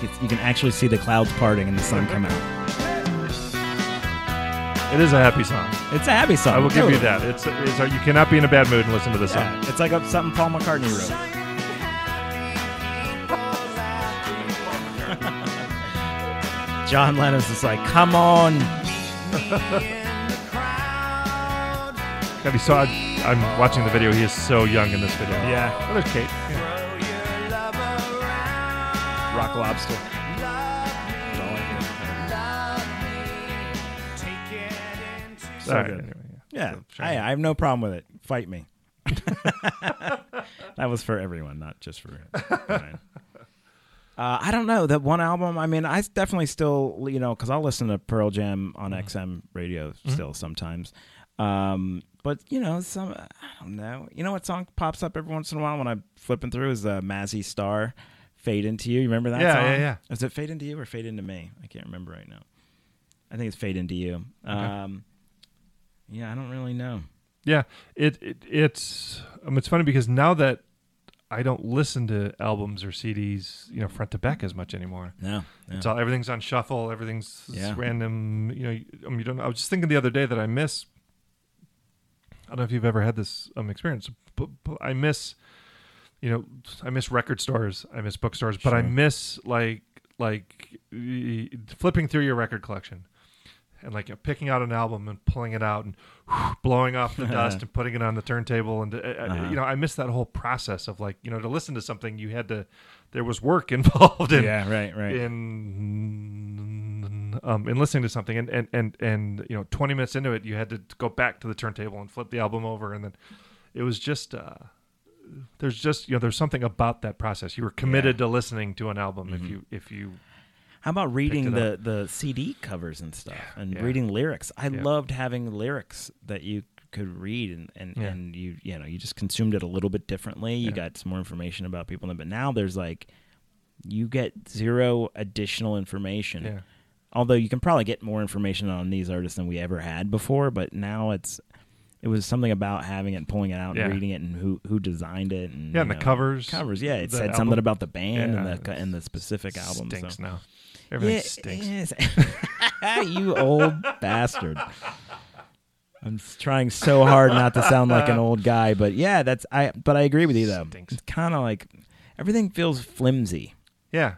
You can, you can actually see the clouds parting and the sun come out. It is a happy song. It's a happy song. I will give you that. It's, it's you cannot be in a bad mood and listen to this song. It's like something Paul McCartney wrote. John Lennon's just like, come on. God, he's so. I, I'm watching the video. He is so young in this video. Yeah. Oh, there's Kate. Yeah. Lobster. So All right, good. anyway, Yeah, So, sure. I, I have no problem with it. Fight me. that was for everyone, not just for Ryan. Uh, I don't know that one album. I mean, I definitely still, you know, because I'll listen to Pearl Jam on Mm-hmm. XM radio still sometimes. Um, but you know, some I don't know. You know what song pops up every once in a while when I'm flipping through is uh, Mazzy Star, "Fade Into You." You remember that Yeah, song? yeah, yeah. Is it "Fade Into You" or "Fade Into Me"? I can't remember right now. I think it's "Fade Into You." Um, yeah, I don't really know. Yeah, it, it it's um, it's funny because now that I don't listen to albums or CDs, you know, front to back as much anymore. No, It's all everything's on shuffle. Everything's Yeah. random. You know, you- I mean, you don't. I was just thinking the other day that I miss. I don't know if you've ever had this um, experience, but, but I miss. You know, I miss record stores. I miss bookstores, but I miss like like flipping through your record collection. And like picking out an album and pulling it out and blowing off the dust and putting it on the turntable and uh, uh, Uh-huh. you know I miss that whole process of like you know to listen to something you had to there was work involved in yeah, right, right. in um, in listening to something and, and and and you know 20 minutes into it you had to go back to the turntable and flip the album over and then it was just uh there's just you know there's something about that process you were committed to listening to an album Mm-hmm. if you if you How about reading the, up. the CD covers and stuff and yeah. reading lyrics? I Yeah. loved having lyrics that you could read and, and, Yeah. and you you know you just consumed it a little bit differently. You Yeah. got some more information about people, but now there's like you get zero additional information. yeah Although you can probably get more information on these artists than we ever had before, but now it's it was something about having it and pulling it out Yeah. and reading it and who who designed it and Yeah, and the know, covers, covers yeah it said album- something about the band Yeah, and the and the specific album stinks so. now everything Yeah, stinks yes. you old bastard. I'm trying so hard not to sound like an old guy, but yeah, that's I. But I agree with you though. Stinks. It's kind of like everything feels flimsy. yeah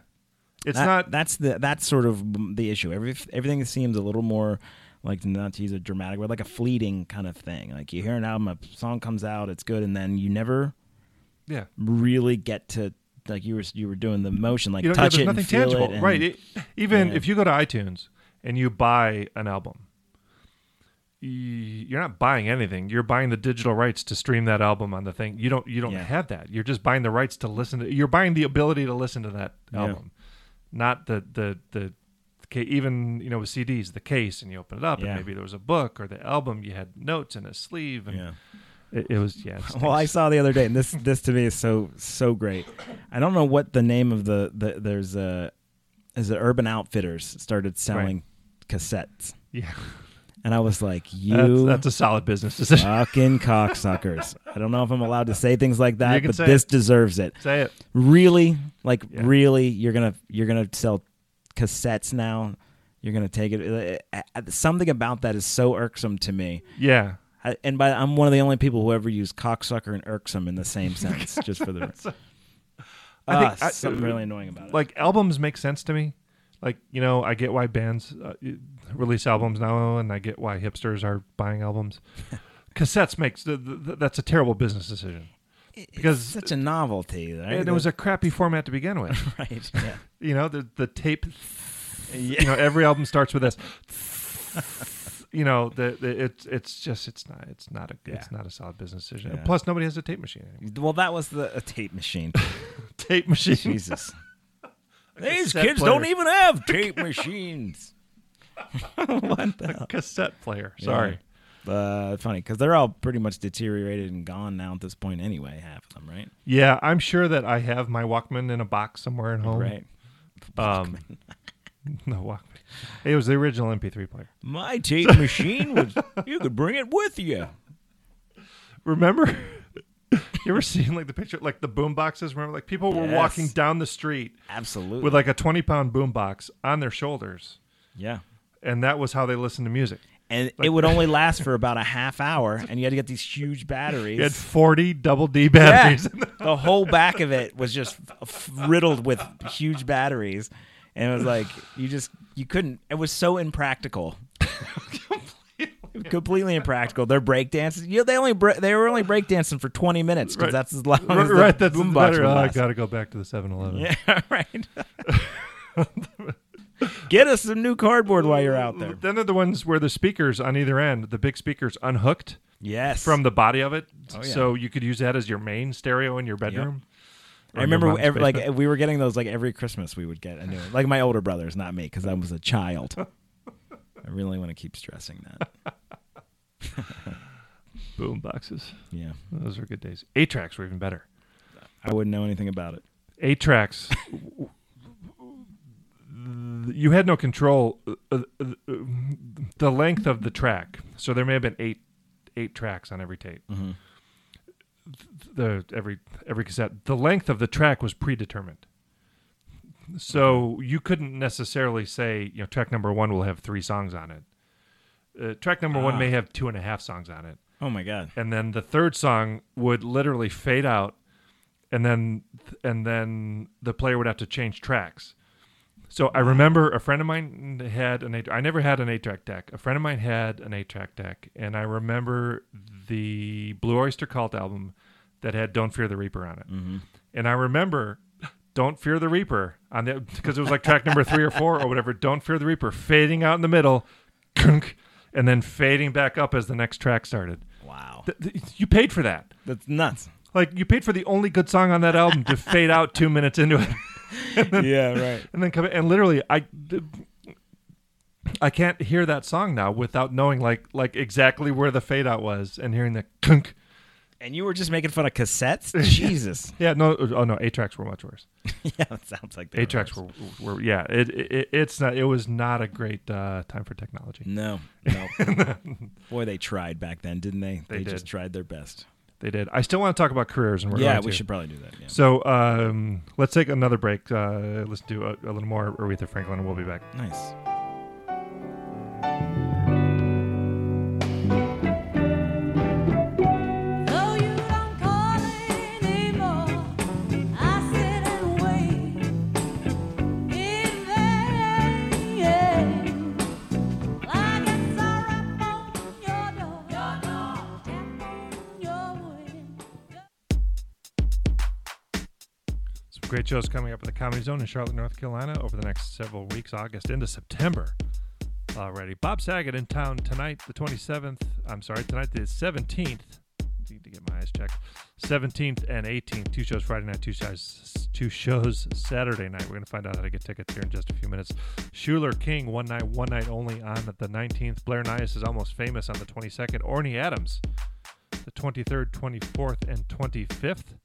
it's That- not That's the that's sort of the issue. Every everything seems a little more like not to use a dramatic word, like a fleeting kind of thing. Like you hear an album, a song comes out, it's good, and then you never yeah really get to like you were you were doing the motion, like you know, touch yeah, it nothing feel tangible it, and- right it, even Yeah. if you go to itunes and you buy an album you're not buying anything you're buying the digital rights to stream that album on the thing you don't you don't Yeah. have that you're just buying the rights to listen to you're buying the ability to listen to that album not the the the ca- even you know with CDs, the case, and you open it up, Yeah. and maybe there was a book or the album. You had notes in a sleeve, and Yeah. it, it was yeah. it Well, I saw the other day, and this this to me is so so great. I don't know what the name of the, the there's a is it Urban Outfitters started selling cassettes, yeah, and I was like, you that's a solid business decision. fucking cocksuckers. I don't know if I'm allowed to say things like that, but this it. deserves it. Say it. Really, like Yeah. really, you're gonna you're gonna sell cassettes now. You're gonna take it. uh, uh, Something about that is so irksome to me. Yeah, I, and by I'm one of the only people who ever use cocksucker and irksome in the same sense. just for the I Ah, think I- something really annoying about it. like albums make sense to me. Like you know, I get why bands uh, release albums now, and I get why hipsters are buying albums. Cassettes makes th- th- that's a terrible business decision, because it's such a novelty, right? and it was a crappy format to begin with. right. Yeah. you know, the the tape. You know, every album starts with this. You know, the, the it's it's just it's not it's not a it's not a solid business decision. Yeah. Plus, nobody has a tape machine anymore. Well, that was the a tape machine. Tape machine. Jesus. These kids player. don't even have tape machines. what the hell? cassette player. Sorry. Uh, funny because they're all pretty much deteriorated and gone now at this point anyway. Half of them, right? Yeah, I'm sure that I have my Walkman in a box somewhere at home. Right. Um, no Walkman. It was the original MP3 player. My tape machine was. You could bring it with you. Remember? you ever seen like the picture, like the boom boxes? Remember, like people were Yes. walking down the street Absolutely. with like a 20 pound boom box on their shoulders, yeah. and that was how they listened to music. And it would only last for about a half hour, and you had to get these huge batteries. You had 40 double D batteries. there. the whole back of it was just f- riddled with huge batteries, and it was like you just you couldn't. It was so impractical. Completely impractical. They're breakdancing. You know, they only bre- they were only breakdancing for twenty minutes because Right. that's as long as right, the right, that's better. Oh, I got to go back to the 7 Eleven. Yeah, right. Get us some new cardboard while you're out there. Then they're the ones where the speakers on either end, the big speakers unhooked Yes. from the body of it, Oh, yeah. so you could use that as your main stereo in your bedroom. I remember every, like we were getting those like every Christmas we would get a new one. Like my older brothers, not me, because I was a child. I really want to keep stressing that. boom boxes. Yeah, Those were good days. Eight tracks were even better. I wouldn't know anything about it. Eight tracks. you had no control uh, uh, uh, the length of the track. So there may have been eight eight tracks on every tape. Mm-hmm. The every every cassette. The length of the track was predetermined. So you couldn't necessarily say, you know, track number one will have three songs on it. Uh, track number one Ah. may have two and a half songs on it. Oh my god. and then the third song would literally fade out and then and then the player would have to change tracks so i remember a friend of mine had an eight i never had an eight track deck a friend of mine had an eight track deck and i remember the blue oyster cult album that had don't fear the reaper on it mm-hmm. and i remember don't fear the reaper on the because it was like track number three or four or whatever don't fear the reaper fading out in the middle and then fading back up as the next track started Wow. Th- th- you paid for that. That's nuts. Like you paid for the only good song on that album to fade out two minutes into it, yeah, right. and then come in. And literally, I, I can't hear that song now without knowing like like exactly where the fade out was and hearing the kunk. And you were just making fun of cassettes? Jesus. Yeah, no, oh no, eight tracks were much worse. yeah, it sounds like they Eight tracks were, were yeah. It, it it's not. It was not a great uh, time for technology. No, no. Boy, they tried back then, didn't they? They just did. tried their best. They did. I still want to talk about careers, and we're yeah, going we to. should probably do that. Yeah. So um, let's take another break. Uh, let's do a, a little more Aretha Franklin, and we'll be back. Nice. Great shows coming up at the Comedy Zone in Charlotte, North Carolina over the next several weeks, August into September already. Bob Saget in town tonight, the 27th. I'm sorry, tonight the 17th. need to get my eyes checked. 17th and 18th, two shows Friday night, two shows, two shows Saturday night. We're going to find out how to get tickets here in just a few minutes. Shuler King, one night, one night only on the 19th. Blair Nias is almost famous on the 22nd. Orny Adams, the 23rd, 24th, and 25th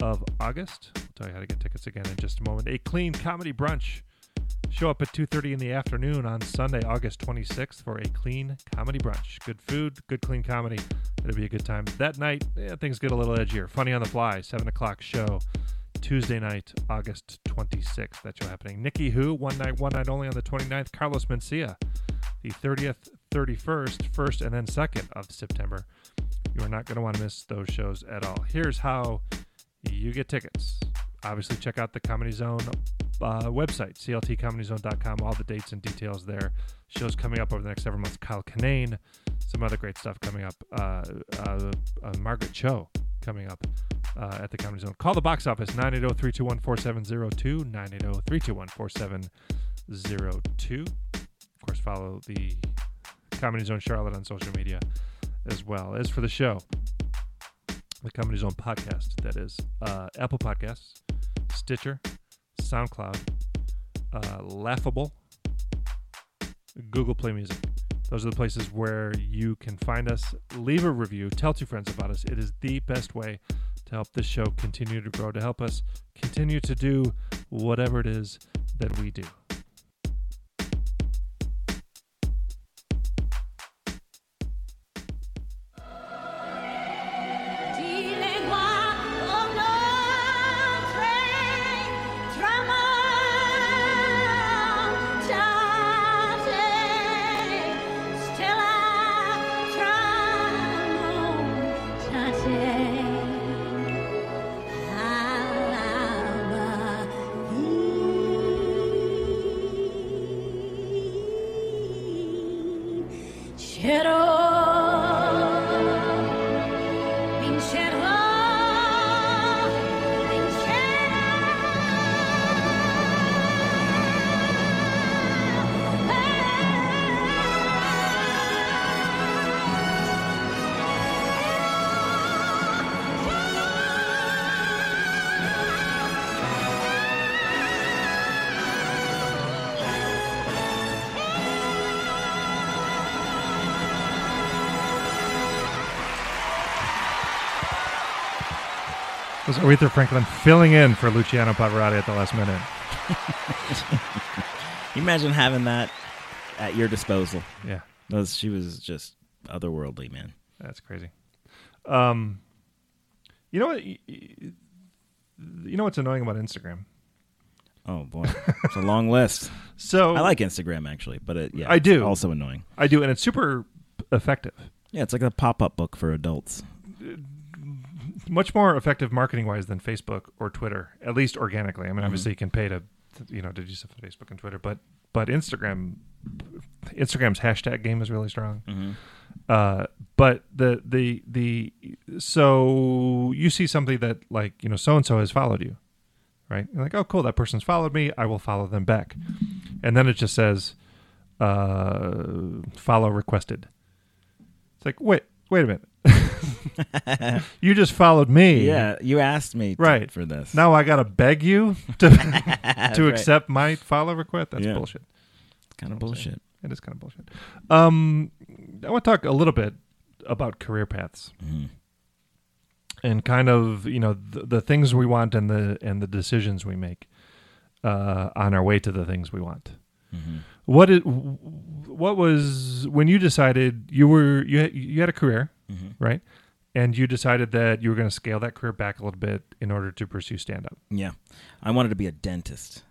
of August. Tell you how to get tickets again in just a moment. A clean comedy brunch. Show up at 2:30 in the afternoon on Sunday, August 26th for a clean comedy brunch. Good food, good clean comedy. It'll be a good time. That night, yeah, things get a little edgier. Funny on the fly, 7 o'clock show. Tuesday night, August 26th. That show happening. Nikki Who, one night, one night only on the 29th. Carlos Mencia, the 30th, 31st, 1st, and then 2nd of September. You are not going to want to miss those shows at all. Here's how you get tickets. Obviously, check out the Comedy Zone uh, website, cltcomedyzone.com. All the dates and details there. Shows coming up over the next several months. Kyle Kinane, some other great stuff coming up. Uh, uh, uh, Margaret Cho coming up uh, at the Comedy Zone. Call the box office 980 321 4702. 980 321 4702. Of course, follow the Comedy Zone Charlotte on social media as well. As for the show, the Comedy Zone podcast, that is uh, Apple Podcasts, Stitcher, SoundCloud, uh, Laughable, Google Play Music. Those are the places where you can find us. Leave a review. Tell two friends about us. It is the best way to help this show continue to grow, to help us continue to do whatever it is that we do. Was Aretha Franklin filling in for Luciano Pavarotti at the last minute. you imagine having that at your disposal? Yeah, Those, she was just otherworldly, man. that's crazy. Um, you know what? You know what's annoying about Instagram? Oh boy, it's a long list. So I like Instagram actually, but it, yeah, I it's do. Also annoying. I do, and it's super effective. Yeah, it's like a pop-up book for adults. Much more effective marketing wise than Facebook or Twitter, at least organically. I mean, Mm-hmm. obviously you can pay to, you know, to do stuff on Facebook and Twitter, but but Instagram, Instagram's hashtag game is really strong. Mm-hmm. Uh, but the the the so you see something that like you know so and so has followed you, right? You're like, oh, cool, that person's followed me. I will follow them back, and then it just says, uh, follow requested. It's like, wait, wait a minute. you just followed me. Yeah, you asked me to- Right. for this. Now I gotta beg you to to right. accept my follow request. That's Yeah. bullshit. it's kind of bullshit. It is kind of bullshit. Um, I want to talk a little bit about career paths Mm-hmm. and kind of you know the, the things we want and the and the decisions we make uh, on our way to the things we want. Mm-hmm. What is what was when you decided you were you had, you had a career Mm-hmm. right, and you decided that you were going to scale that career back a little bit in order to pursue stand up. Yeah, I wanted to be a dentist.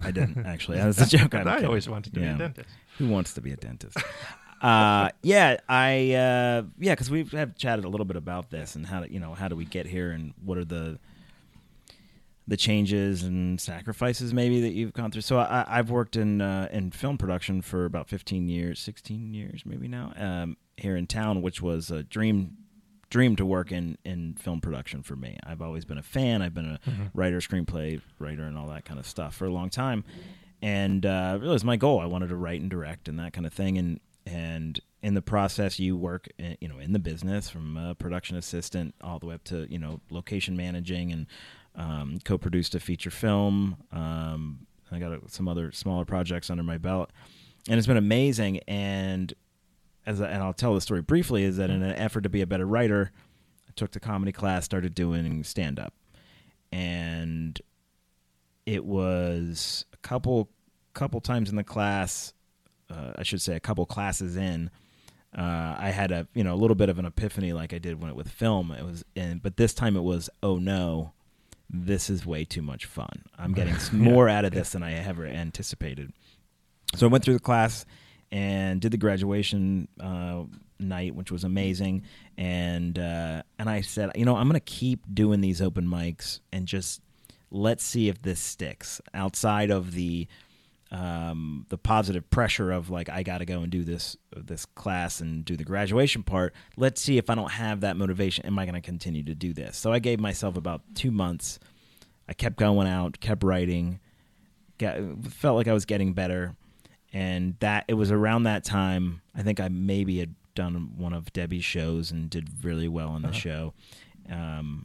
I didn't actually. That's a joke. I'm I kidding. always wanted to be a dentist. Who wants to be a dentist? uh, yeah, I uh, yeah, because we have chatted a little bit about this and how to, you know how do we get here and what are the the changes and sacrifices maybe that you've gone through. So I, I've worked in uh, in film production for about fifteen years, sixteen years maybe now um, here in town, which was a dream dream to work in in film production for me. I've always been a fan. I've been a writer, screenplay writer, and all that kind of stuff for a long time. And uh, it was my goal. I wanted to write and direct and that kind of thing. And and in the process, you work, in, you know, in the business from a production assistant all the way up to you know location managing and um, co-produced a feature film. Um, I got uh, some other smaller projects under my belt, and it's been amazing. And as I, and I'll tell the story briefly, is that in an effort to be a better writer, I took the comedy class, started doing stand up, and it was a couple couple times in the class, uh, I should say a couple classes in. Uh, I had a you know a little bit of an epiphany like I did when it with film. It was, and but this time it was oh no, this is way too much fun. I'm getting more out of this than I ever anticipated. So I went through the class and did the graduation uh, night, which was amazing. And uh, and I said, you know, I'm going to keep doing these open mics and just let's see if this sticks outside of the um, the positive pressure of like I got to go and do this this class and do the graduation part. Let's see if I don't have that motivation. Am I going to continue to do this? So I gave myself about two months. I kept going out, kept writing, got, felt like I was getting better, and that it was around that time. I think I maybe had done one of Debbie's shows and did really well in the show. Um,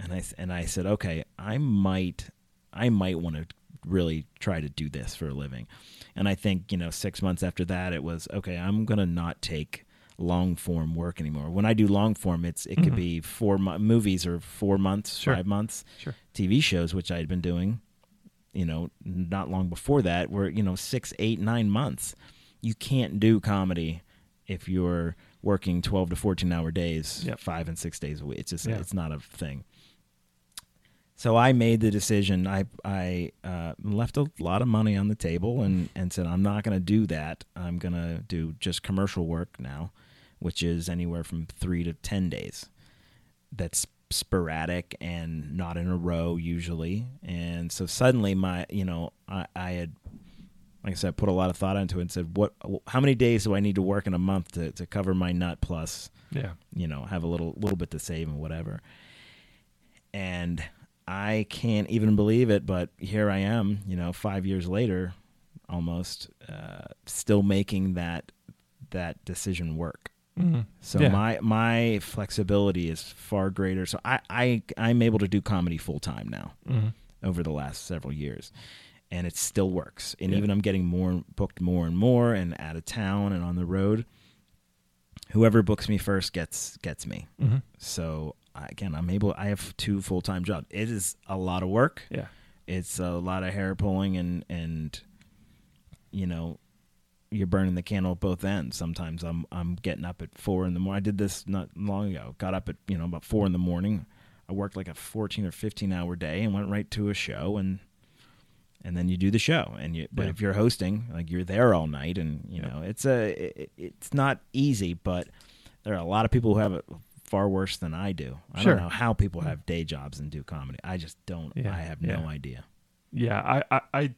and I and I said, okay, I might I might want to really try to do this for a living. And I think you know, six months after that, it was okay. I'm gonna not take long form work anymore. When I do long form, it's it could mm-hmm. be four mo- movies or four months, Sure. five months. Sure. TV shows, which I had been doing, you know, not long before that, were you know six, eight, nine months. You can't do comedy if you're working twelve to fourteen hour days, Yep. five and six days a week. It's just Yeah. it's not a thing. So I made the decision. I I uh, left a lot of money on the table and and said I'm not going to do that. I'm going to do just commercial work now, which is anywhere from three to ten days. That's sporadic and not in a row usually. And so suddenly my you know I, I had like I said put a lot of thought into it and said what how many days do I need to work in a month to to cover my nut plus Yeah. you know have a little little bit to save and whatever and i can't even believe it but here i am you know five years later almost uh, still making that that decision work Mhm. so Yeah. my my flexibility is far greater so i i i'm able to do comedy full time now Mhm. over the last several years and it still works and Yeah. even i'm getting more booked more and more and out of town and on the road whoever books me first gets gets me Mhm. so again i'm able i have two full-time jobs it is a lot of work. Yeah. it's a lot of hair pulling and and you know you're burning the candle at both ends sometimes. I'm i'm getting up at four in the morning i did this not long ago. Got up at you know about four in the morning. I worked like a 14 or 15 hour day and went right to a show and and then you do the show and you but Yeah. if you're hosting like you're there all night and you know it's a it, it's not easy but there are a lot of people who have it far worse than i do i Sure. don't know how people mm. have day jobs and do comedy i just don't Yeah, i have yeah. no idea Yeah, I, I, I,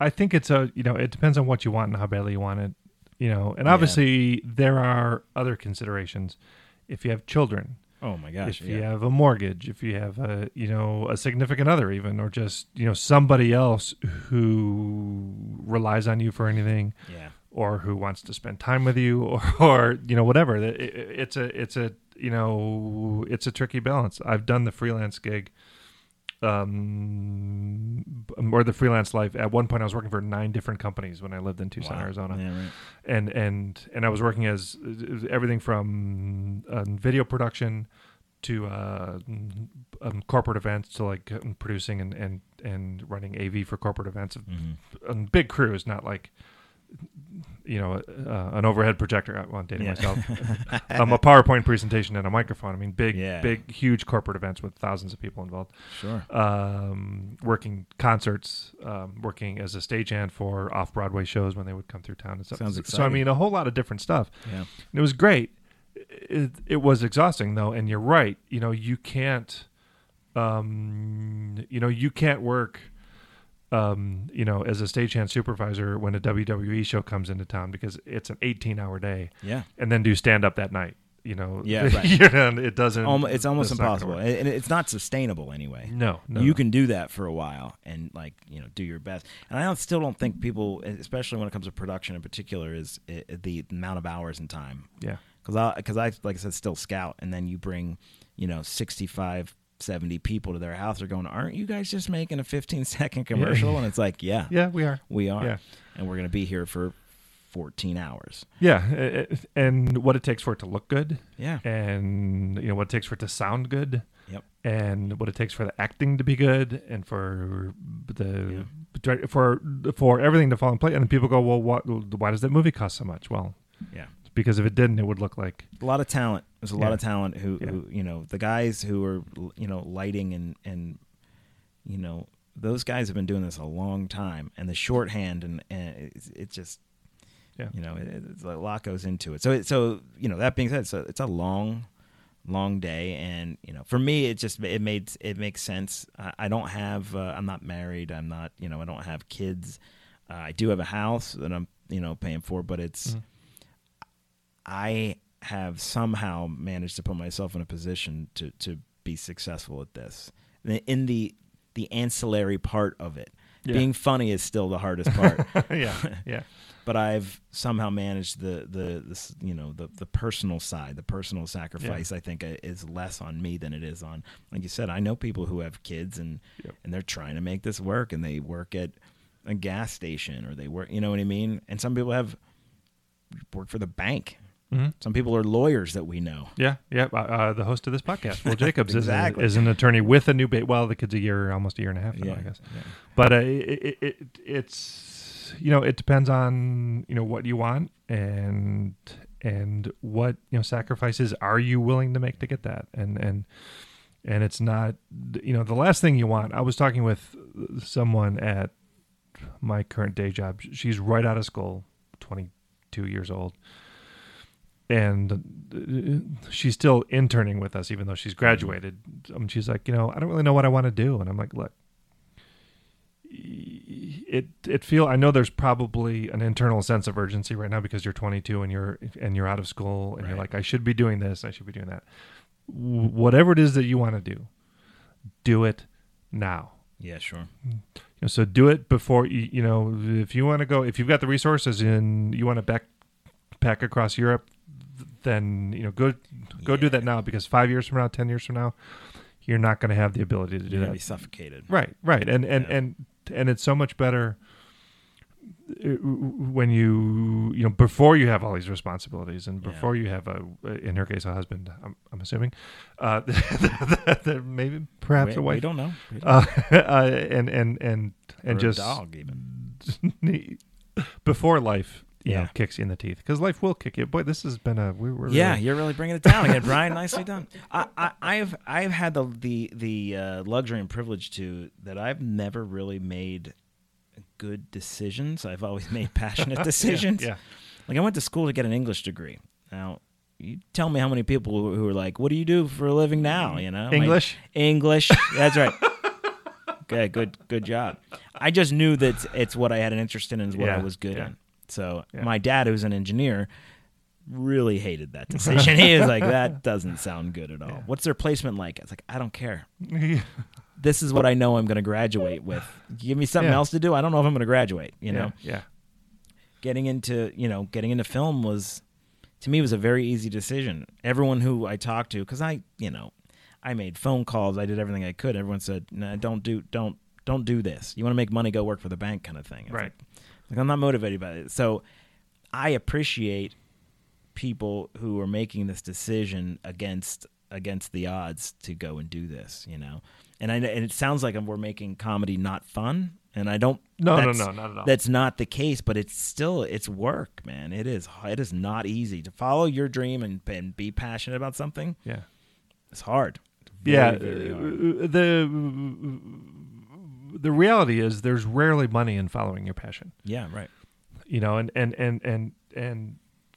I think it's a you know it depends on what you want and how badly you want it, you know. And obviously there are other considerations. If you have children, oh my gosh if you have a mortgage, if you have a you know a significant other even, or just you know somebody else who relies on you for anything, yeah or who wants to spend time with you, or, or you know whatever. It- it- It's a it's a you know it's a tricky balance. I've done the freelance gig, um, or the freelance life. At one point, I was working for nine different companies when I lived in Tucson, Wow. Arizona yeah, right. and and and I was working as everything from uh, video production to uh, um, corporate events to like um, producing and, and and running AV for corporate events Mm-hmm. big crews, not like you know uh, an overhead projector. I'm dating Yeah. myself. um, a PowerPoint presentation and a microphone. I mean, big, Yeah. big, huge corporate events with thousands of people involved sure um, working concerts, um, working as a stagehand for off Broadway shows when they would come through town and stuff. Sounds So I mean, a whole lot of different stuff. yeah And it was great. It, it was exhausting though, and you're right. You know, you can't, um, you know, you can't work, um, you know, as a stagehand supervisor when a WWE show comes into town because it's an 18 hour day, yeah and then do stand up that night. you know, Yeah, right. you know, it doesn't. It's almost it's not impossible, and it's not sustainable anyway. No, no, you can do that for a while and like you know do your best. And I don't, still don't think people, especially when it comes to production in particular, is the amount of hours and time. Yeah, because I because I like I said still scout, and then you bring you know 65, 70 people to their house. They're going, aren't you guys just making a fifteen second commercial? And it's like, yeah, yeah, we are. we are, Yeah. and we're gonna be here for fourteen hours. Yeah, and what it takes for it to look good, Yeah, and you know what it takes for it to sound good, yep, and what it takes for the acting to be good, and for the for for everything to fall in place. And people go, well, what? Why does that movie cost so much? Well, yeah. Because if it didn't, it would look like a lot of talent. There's a lot of talent who, Yeah. who, you know, the guys who are, you know, lighting and and, you know, those guys have been doing this a long time, and the shorthand and and it's, it's just, Yeah. you know, it, it's a lot goes into it. So it, so you know, that being said, so it's a long, long day, and you know, for me, it just it made it makes sense. I, I don't have, uh, I'm not married. I'm not, you know, I don't have kids. Uh, I do have a house that I'm, you know, paying for, but it's. Mhm. I have somehow managed to put myself in a position to to be successful at this. In the the ancillary part of it, Yeah. being funny is still the hardest part. yeah, yeah, but I've somehow managed the the this, you know the the personal side, the personal sacrifice. I think uh, is less on me than it is on, like you said. I know people who have kids and Yep. and they're trying to make this work, and they work at a gas station or they work, you know what I mean. And some people have work for the bank. Mhm. Some people are lawyers that we know. yeah, yeah. Uh, uh, the host of this podcast, Will Jacobs, Exactly. is, is an attorney with a new baby. Well, the kid's a year, almost a year and a half now, I guess. yeah. but uh, it, it, it it's you know it depends on you know what you want and and what you know sacrifices are you willing to make to get that and and and it's not you know the last thing you want i was talking with someone at my current day job she's right out of school 22 years old and uh, she's still interning with us even though she's graduated. Um, she's like you know i don't really know what i want to do. And i'm like look it it feel I know there's probably an internal sense of urgency right now because you're 22 and you're and you're out of school and you're like I should be doing this I should be doing that. Whatever it is that you want to do do it now. Yeah, sure. you know, so do it before you you know if you want to go if you've got the resources and you want to backpack across Europe then you know go go do that now because 5 years from now 10 years from now you're not going to have the ability to do You're that be suffocated. Right, right, and and Yeah. and and it's so much better uh, when you you know before you have all these responsibilities and Yeah. before you have a in her case a husband. I'm, I'm assuming, uh, maybe perhaps we, a wife. We don't know. We don't Uh, uh, and and and Or and a just dog even. before life, you know, Yeah. kicks you in the teeth because life will kick you. Boy, this has been a we were Yeah, really- you're really bringing it down again, Brian. Nicely done. I, I, I've I've had the the the uh, luxury and privilege to that I've never really made good decisions. I've always made passionate decisions. yeah. Like I went to school to get an English degree. Now, you tell me how many people who are like, "What do you do for a living now?" You know, I'm like, English? English. That's right. Okay, good good job. I just knew that it's, what I had an interest in and is what I was good yeah. in. So Yeah. my dad, who's an engineer, really hated that decision. he was like, "That doesn't sound good at all." What's their placement like? I was like, "I don't care. This is what I know I'm going to graduate with. Give me something Yeah. else to do. I don't know if I'm going to graduate." You know, yeah, yeah. getting into you know getting into film was to me was a very easy decision. Everyone who I talked to, because I you know I made phone calls, I did everything I could. Everyone said, "No, don't do don't don't do this. You want to make money, go work for the bank," kind of thing. Right. Like, like, I'm not motivated by it. So I appreciate people who are making this decision against against the odds to go and do this. You know, and I and it sounds like we're making comedy not fun. And I don't. No, no, that's- no, not at all. That's not the case, but it's still it's work, man. It is it is not easy to follow your dream and, and be passionate about something. yeah. It's hard. yeah Very, very hard. uh, the the reality is there's rarely money in following your passion Yeah, right. you know and and and and and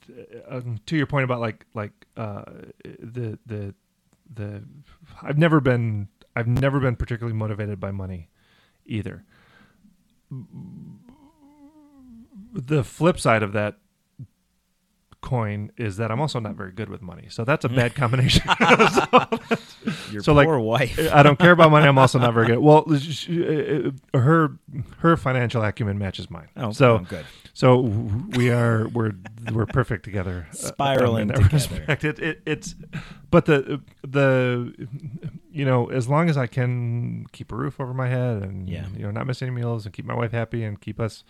uh, um, to your point about like like uh the the the i've never been i've never been particularly motivated by money either the flip side of that coin is that I'm also not very good with money. So that's a bad combination. Your So, like, poor wife. I don't care about money. I'm also not very good. Well, sh- uh, her her financial acumen matches mine. Oh, so oh, good. So we are we're we're perfect together. uh, Spiraling in that together. respect. It, it, it's but the the you know as long as I can keep a roof over my head and Yeah. you know not miss any meals and keep my wife happy and keep us.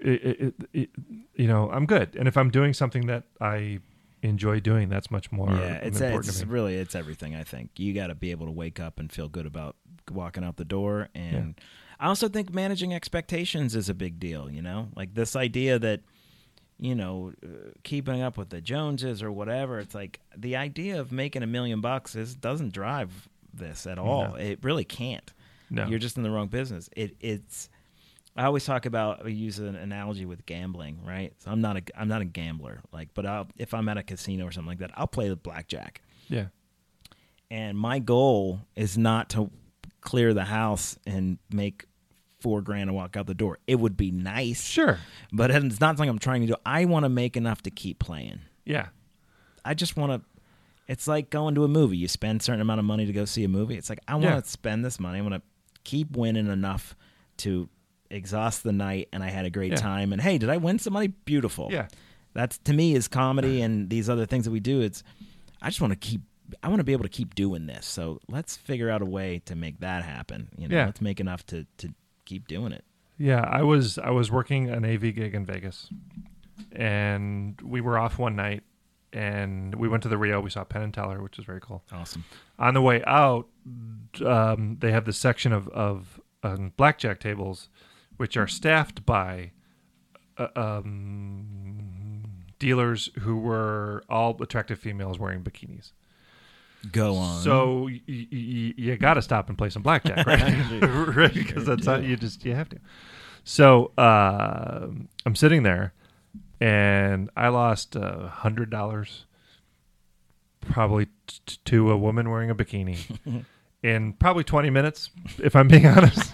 It, it, it, you know, I'm good. And if I'm doing something that I enjoy doing, that's much more yeah, it's important it's to me. really it's everything. I think you got to be able to wake up and feel good about walking out the door, and I also think managing expectations is a big deal. You know, like this idea that you know uh, keeping up with the Joneses or whatever. It's like the idea of making a million bucks is doesn't drive this at all. No. It really can't. No. You're just in the wrong business. It it's. I always talk about I use an analogy with gambling, right? So I'm not a I'm not a gambler, like, but I'll, if I'm at a casino or something like that, I'll play the blackjack yeah. and my goal is not to clear the house and make four grand and walk out the door. It would be nice, Sure. but it's not something I'm trying to do. I want to make enough to keep playing. Yeah. I just want to. It's like going to a movie. You spend a certain amount of money to go see a movie. It's like I want Yeah. to spend this money. I want to keep winning enough to exhaust the night, and I had a great Yeah. time. And hey, did I win some money? Beautiful. Yeah. That's to me is comedy and these other things that we do. It's I just want to keep. I want to be able to keep doing this. So let's figure out a way to make that happen. You know, Yeah. let's make enough to to keep doing it. Yeah, I was I was working an AV gig in Vegas, and we were off one night, and we went to the Rio. We saw Penn and Teller, which is very cool. Awesome. On the way out, um, they have this section of of um, blackjack tables, which are staffed by uh, um, dealers who were all attractive females wearing bikinis. Go on. So y- y- y- you got to stop and play some blackjack, right? right? Because that's how you just you have to. So uh, I'm sitting there, and I lost a hundred dollars, probably t- t- to a woman wearing a bikini, in probably 20 minutes, if I'm being honest.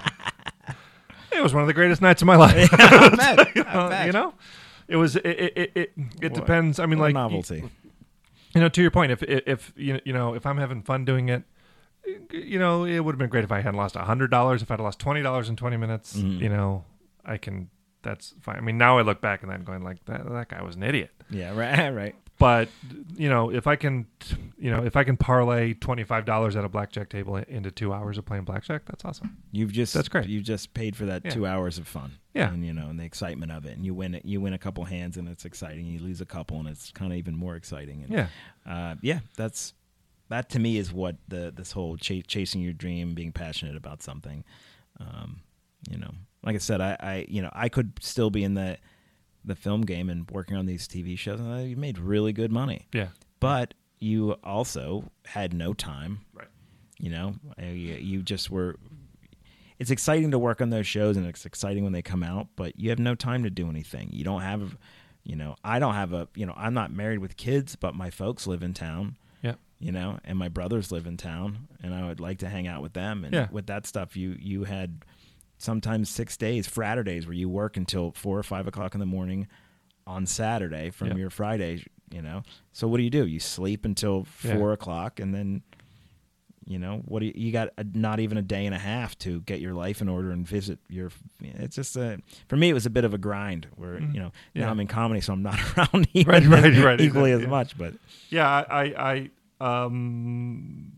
It was one of the greatest nights of my life. I bet. you, I know, bet. you know? it was it it it, it, it depends. I mean, What like novelty. you know, to your point, if if, if you you know if I'm having fun doing it, you know, it would have been great if I hadn't lost hundred dollars. If I'd lost twenty dollars in twenty minutes, Mhm. you know, I can. That's fine. I mean, now I look back and I'm going like that. That guy was an idiot. yeah. Right. Right. But you know, if I can, you know, if I can parlay twenty five dollars at a blackjack table into two hours of playing blackjack, that's awesome. You've just That's great. You just paid for that Yeah. two hours of fun. Yeah. and you know, and the excitement of it, and you win it. You win a couple hands, and it's exciting. You lose a couple, and it's kind of even more exciting. And, Yeah. uh, yeah. That's that to me is what the this whole ch- chasing your dream, being passionate about something. Um, you know, like I said, I, I you know I could still be in the the film game and working on these TV shows, and I made really good money. Yeah. But you also had no time Right. you know, you you just were. It's exciting to work on those shows, and it's exciting when they come out. But you have no time to do anything. You don't have, you know, I don't have a, you know, I'm not married with kids, but my folks live in town. Yeah. You know, and my brothers live in town, and I would like to hang out with them. And Yeah. with that stuff, you you had sometimes six days, Fridays, where you work until four or five o'clock in the morning on Saturday from Yeah. your Friday. You know, so what do you do? You sleep until Yeah. four o'clock, and then you know what do you, you got a, not even a day and a half to get your life in order and visit your it's just a for me it was a bit of a grind where you know Mm-hmm. Yeah. now i'm in comedy so i'm not around Right, right, right, equally exactly, as yeah. much but Yeah, I, I, I um,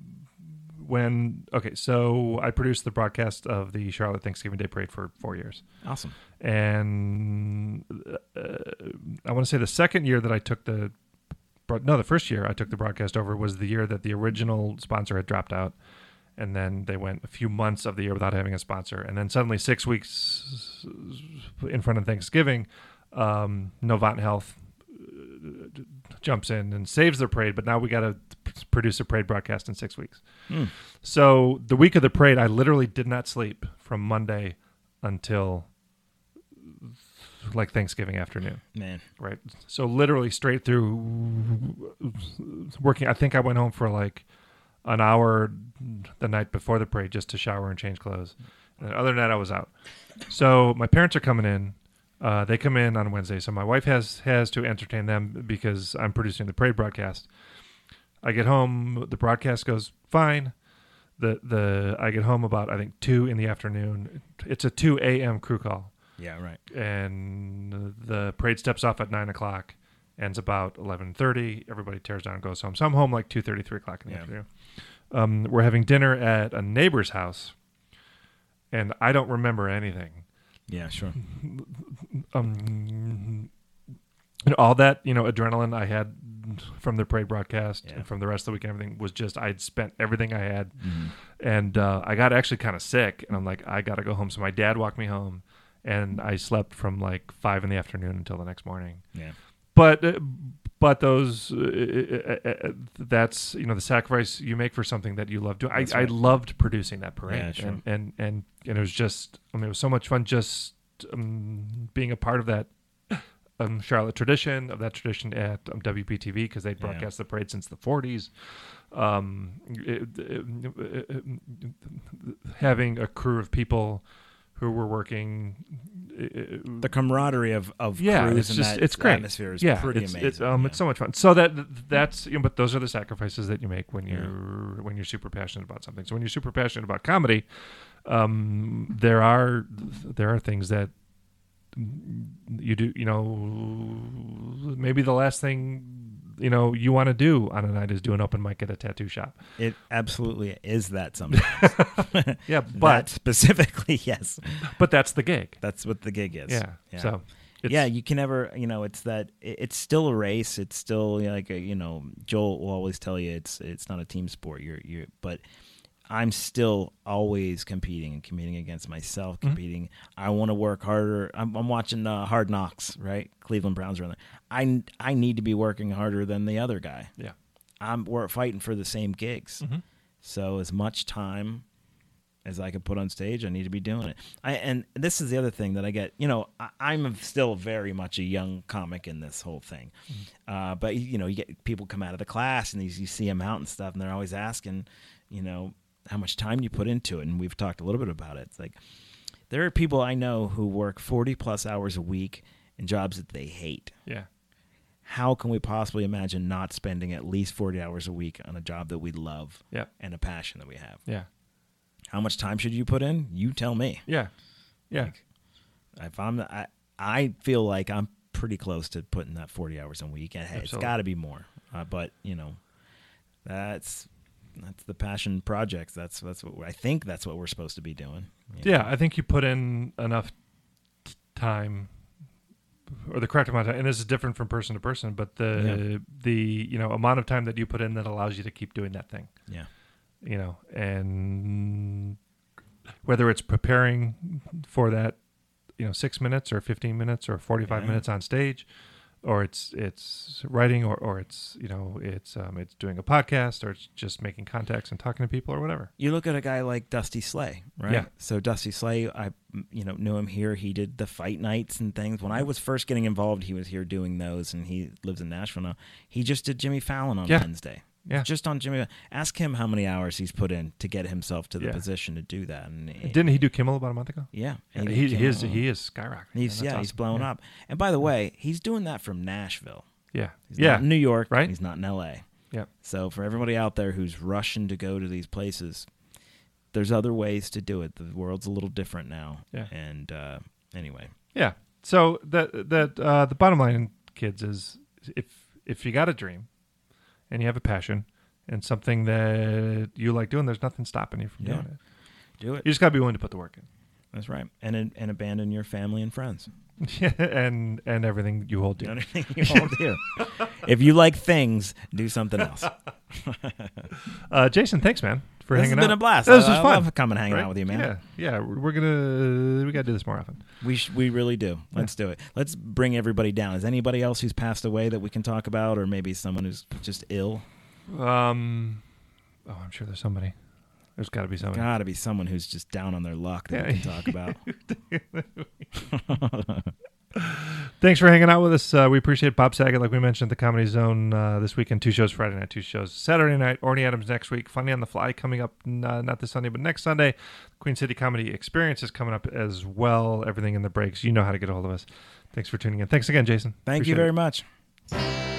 when okay, so I produced the broadcast of the Charlotte Thanksgiving Day Parade for four years, awesome. And uh, I want to say the second year that I took the, no, the first year I took the broadcast over was the year that the original sponsor had dropped out, and then they went a few months of the year without having a sponsor, and then suddenly six weeks in front of Thanksgiving, um, Novant Health jumps in and saves the parade, but now we got to produce a parade broadcast in six weeks. Hmm. So the week of the parade, I literally did not sleep from Monday until like Thanksgiving afternoon. man Right. So literally straight through working. I think I went home for like an hour the night before the parade just to shower and change clothes. And other than that, I was out. So my parents are coming in Uh, they come in on Wednesday, so my wife has has to entertain them because I'm producing the parade broadcast. I get home, the broadcast goes fine. The the I get home about I think two in the afternoon. It's a two a.m. crew call, Yeah, right. and the parade steps off at nine o'clock, ends about eleven thirty. Everybody tears down and goes home. So I'm home like two thirty, three o'clock in the Yeah. afternoon. Um, we're having dinner at a neighbor's house, and I don't remember anything Yeah, sure. um, and all that you know adrenaline I had from the parade broadcast Yeah. and from the rest of the week, everything was just I'd spent everything I had, Mm-hmm. and uh, I got actually kind of sick, and I'm like I got to go home. So my dad walked me home, and I slept from like five in the afternoon until the next morning. Yeah. But uh, but those uh, uh, uh, uh, that's you know the sacrifice you make for something that you love doing. I, That's I loved producing that parade, Yeah, sure. and, and and and it was just I mean it was so much fun just um, being a part of that um, Charlotte tradition of that tradition at um, WBTV because they'd Yeah. broadcast the parade since the 40s. Um, having a crew of people who were working. The camaraderie of of yeah, crews it's and just that it's great. atmosphere is yeah, pretty it's, amazing. It's, um, yeah. it's so much fun. So that that's you know, but those are the sacrifices that you make when you're when you're super passionate about something. So when you're super passionate about comedy, um, there are there are things that you do. You know, maybe the last thing you know you want to do on a night is do an open mic at a tattoo shop. It absolutely is that sometimes. Yeah, but but specifically, yes, but that's the gig. that's what the gig is. Yeah. So it's, yeah, you can never, you know, it's that it- it's still a race. It's still you know, like a, you know, Joel will always tell you it's it's not a team sport. You're you are but I'm still always competing and competing against myself. Mm-hmm. Competing. I want to work harder. I'm, I'm watching uh, Hard Knocks, right? Cleveland Browns there. I I need to be working harder than the other guy. yeah. I'm we're fighting for the same gigs. Mm-hmm. So as much time as I can put on stage, I need to be doing it. I and this is the other thing that I get. You know, I, I'm still very much a young comic in this whole thing. Uh, but you know, you get people come out of the class and these you see them out and stuff, and they're always asking, you know, how much time you put into it. And we've talked a little bit about it. It's like there are people I know who work 40 plus hours a week in jobs that they hate Yeah. how can we possibly imagine not spending at least 40 hours a week on a job that we love Yeah. and a passion that we have? Yeah. How much time should you put in? You tell me. Yeah. Yeah. If I'm, I, I feel like I'm pretty close to putting that 40 hours a week. And hey, it's got to be more. Uh, but you know, that's that's the passion projects. That's that's what I think. That's what we're supposed to be doing. you know? Yeah, I think you put in enough t- time or the correct amount of time, and this is different from person to person, but the the you know amount of time that you put in that allows you to keep doing that thing, Yeah. you know, and whether it's preparing for that, you know, six minutes or fifteen minutes or forty five Yeah. minutes on stage, or it's it's writing or, or it's you know it's um, it's doing a podcast or it's just making contacts and talking to people or whatever. you look at a guy like Dusty Slay, right? Yeah. So Dusty Slay, I you know knew him here. He did the fight nights and things. When I was first getting involved, he was here doing those, and he lives in Nashville now. He just did Jimmy Fallon on Yeah. Wednesday. Yeah. just on Jimmy. Ask him how many hours he's put in to get himself to the Yeah. position to do that. And Didn't he do Kimmel about a month ago? Yeah, Yeah, he, he is he is skyrocketing. He's yeah, That's he's awesome. blowing Yeah. up. And by the way, he's doing that from Nashville. Yeah, He's yeah, not in New York, right? He's not in L.A. yeah, So for everybody out there who's rushing to go to these places, there's other ways to do it. The world's a little different now. Yeah. And uh, anyway, yeah. So that that uh, the bottom line, kids, is if if you got a dream, and you have a passion, and something that you like doing, there's nothing stopping you from Yeah. doing it. do it. You just gotta be willing to put the work in. That's right. And and abandon your family and friends. Yeah, and and everything you hold dear. Anything you hold dear. if you like things, do something else. Uh, Jason, thanks, man, for This has been out. a blast. This I- was I fun. love coming hanging right? out with you, man. Yeah, yeah. We're we're gonna we gotta do this more often. We sh- we really do. Let's do it. Let's bring everybody down. Is anybody else who's passed away that we can talk about, or maybe someone who's just ill? Um, oh, I'm sure there's somebody. There's got to be somebody. Got to be someone who's just down on their luck that we can talk about. Thanks for hanging out with us. Uh, we appreciate Bob Saget, like we mentioned, the Comedy Zone uh, this weekend. Two shows Friday night, two shows Saturday night. Orny Adams next week. Funny on the Fly coming up, uh, not this Sunday, but next Sunday. Queen City Comedy Experience is coming up as well. Everything in the breaks. You know how to get a hold of us. Thanks for tuning in. Thanks again, Jason. Thank appreciate you very it. much.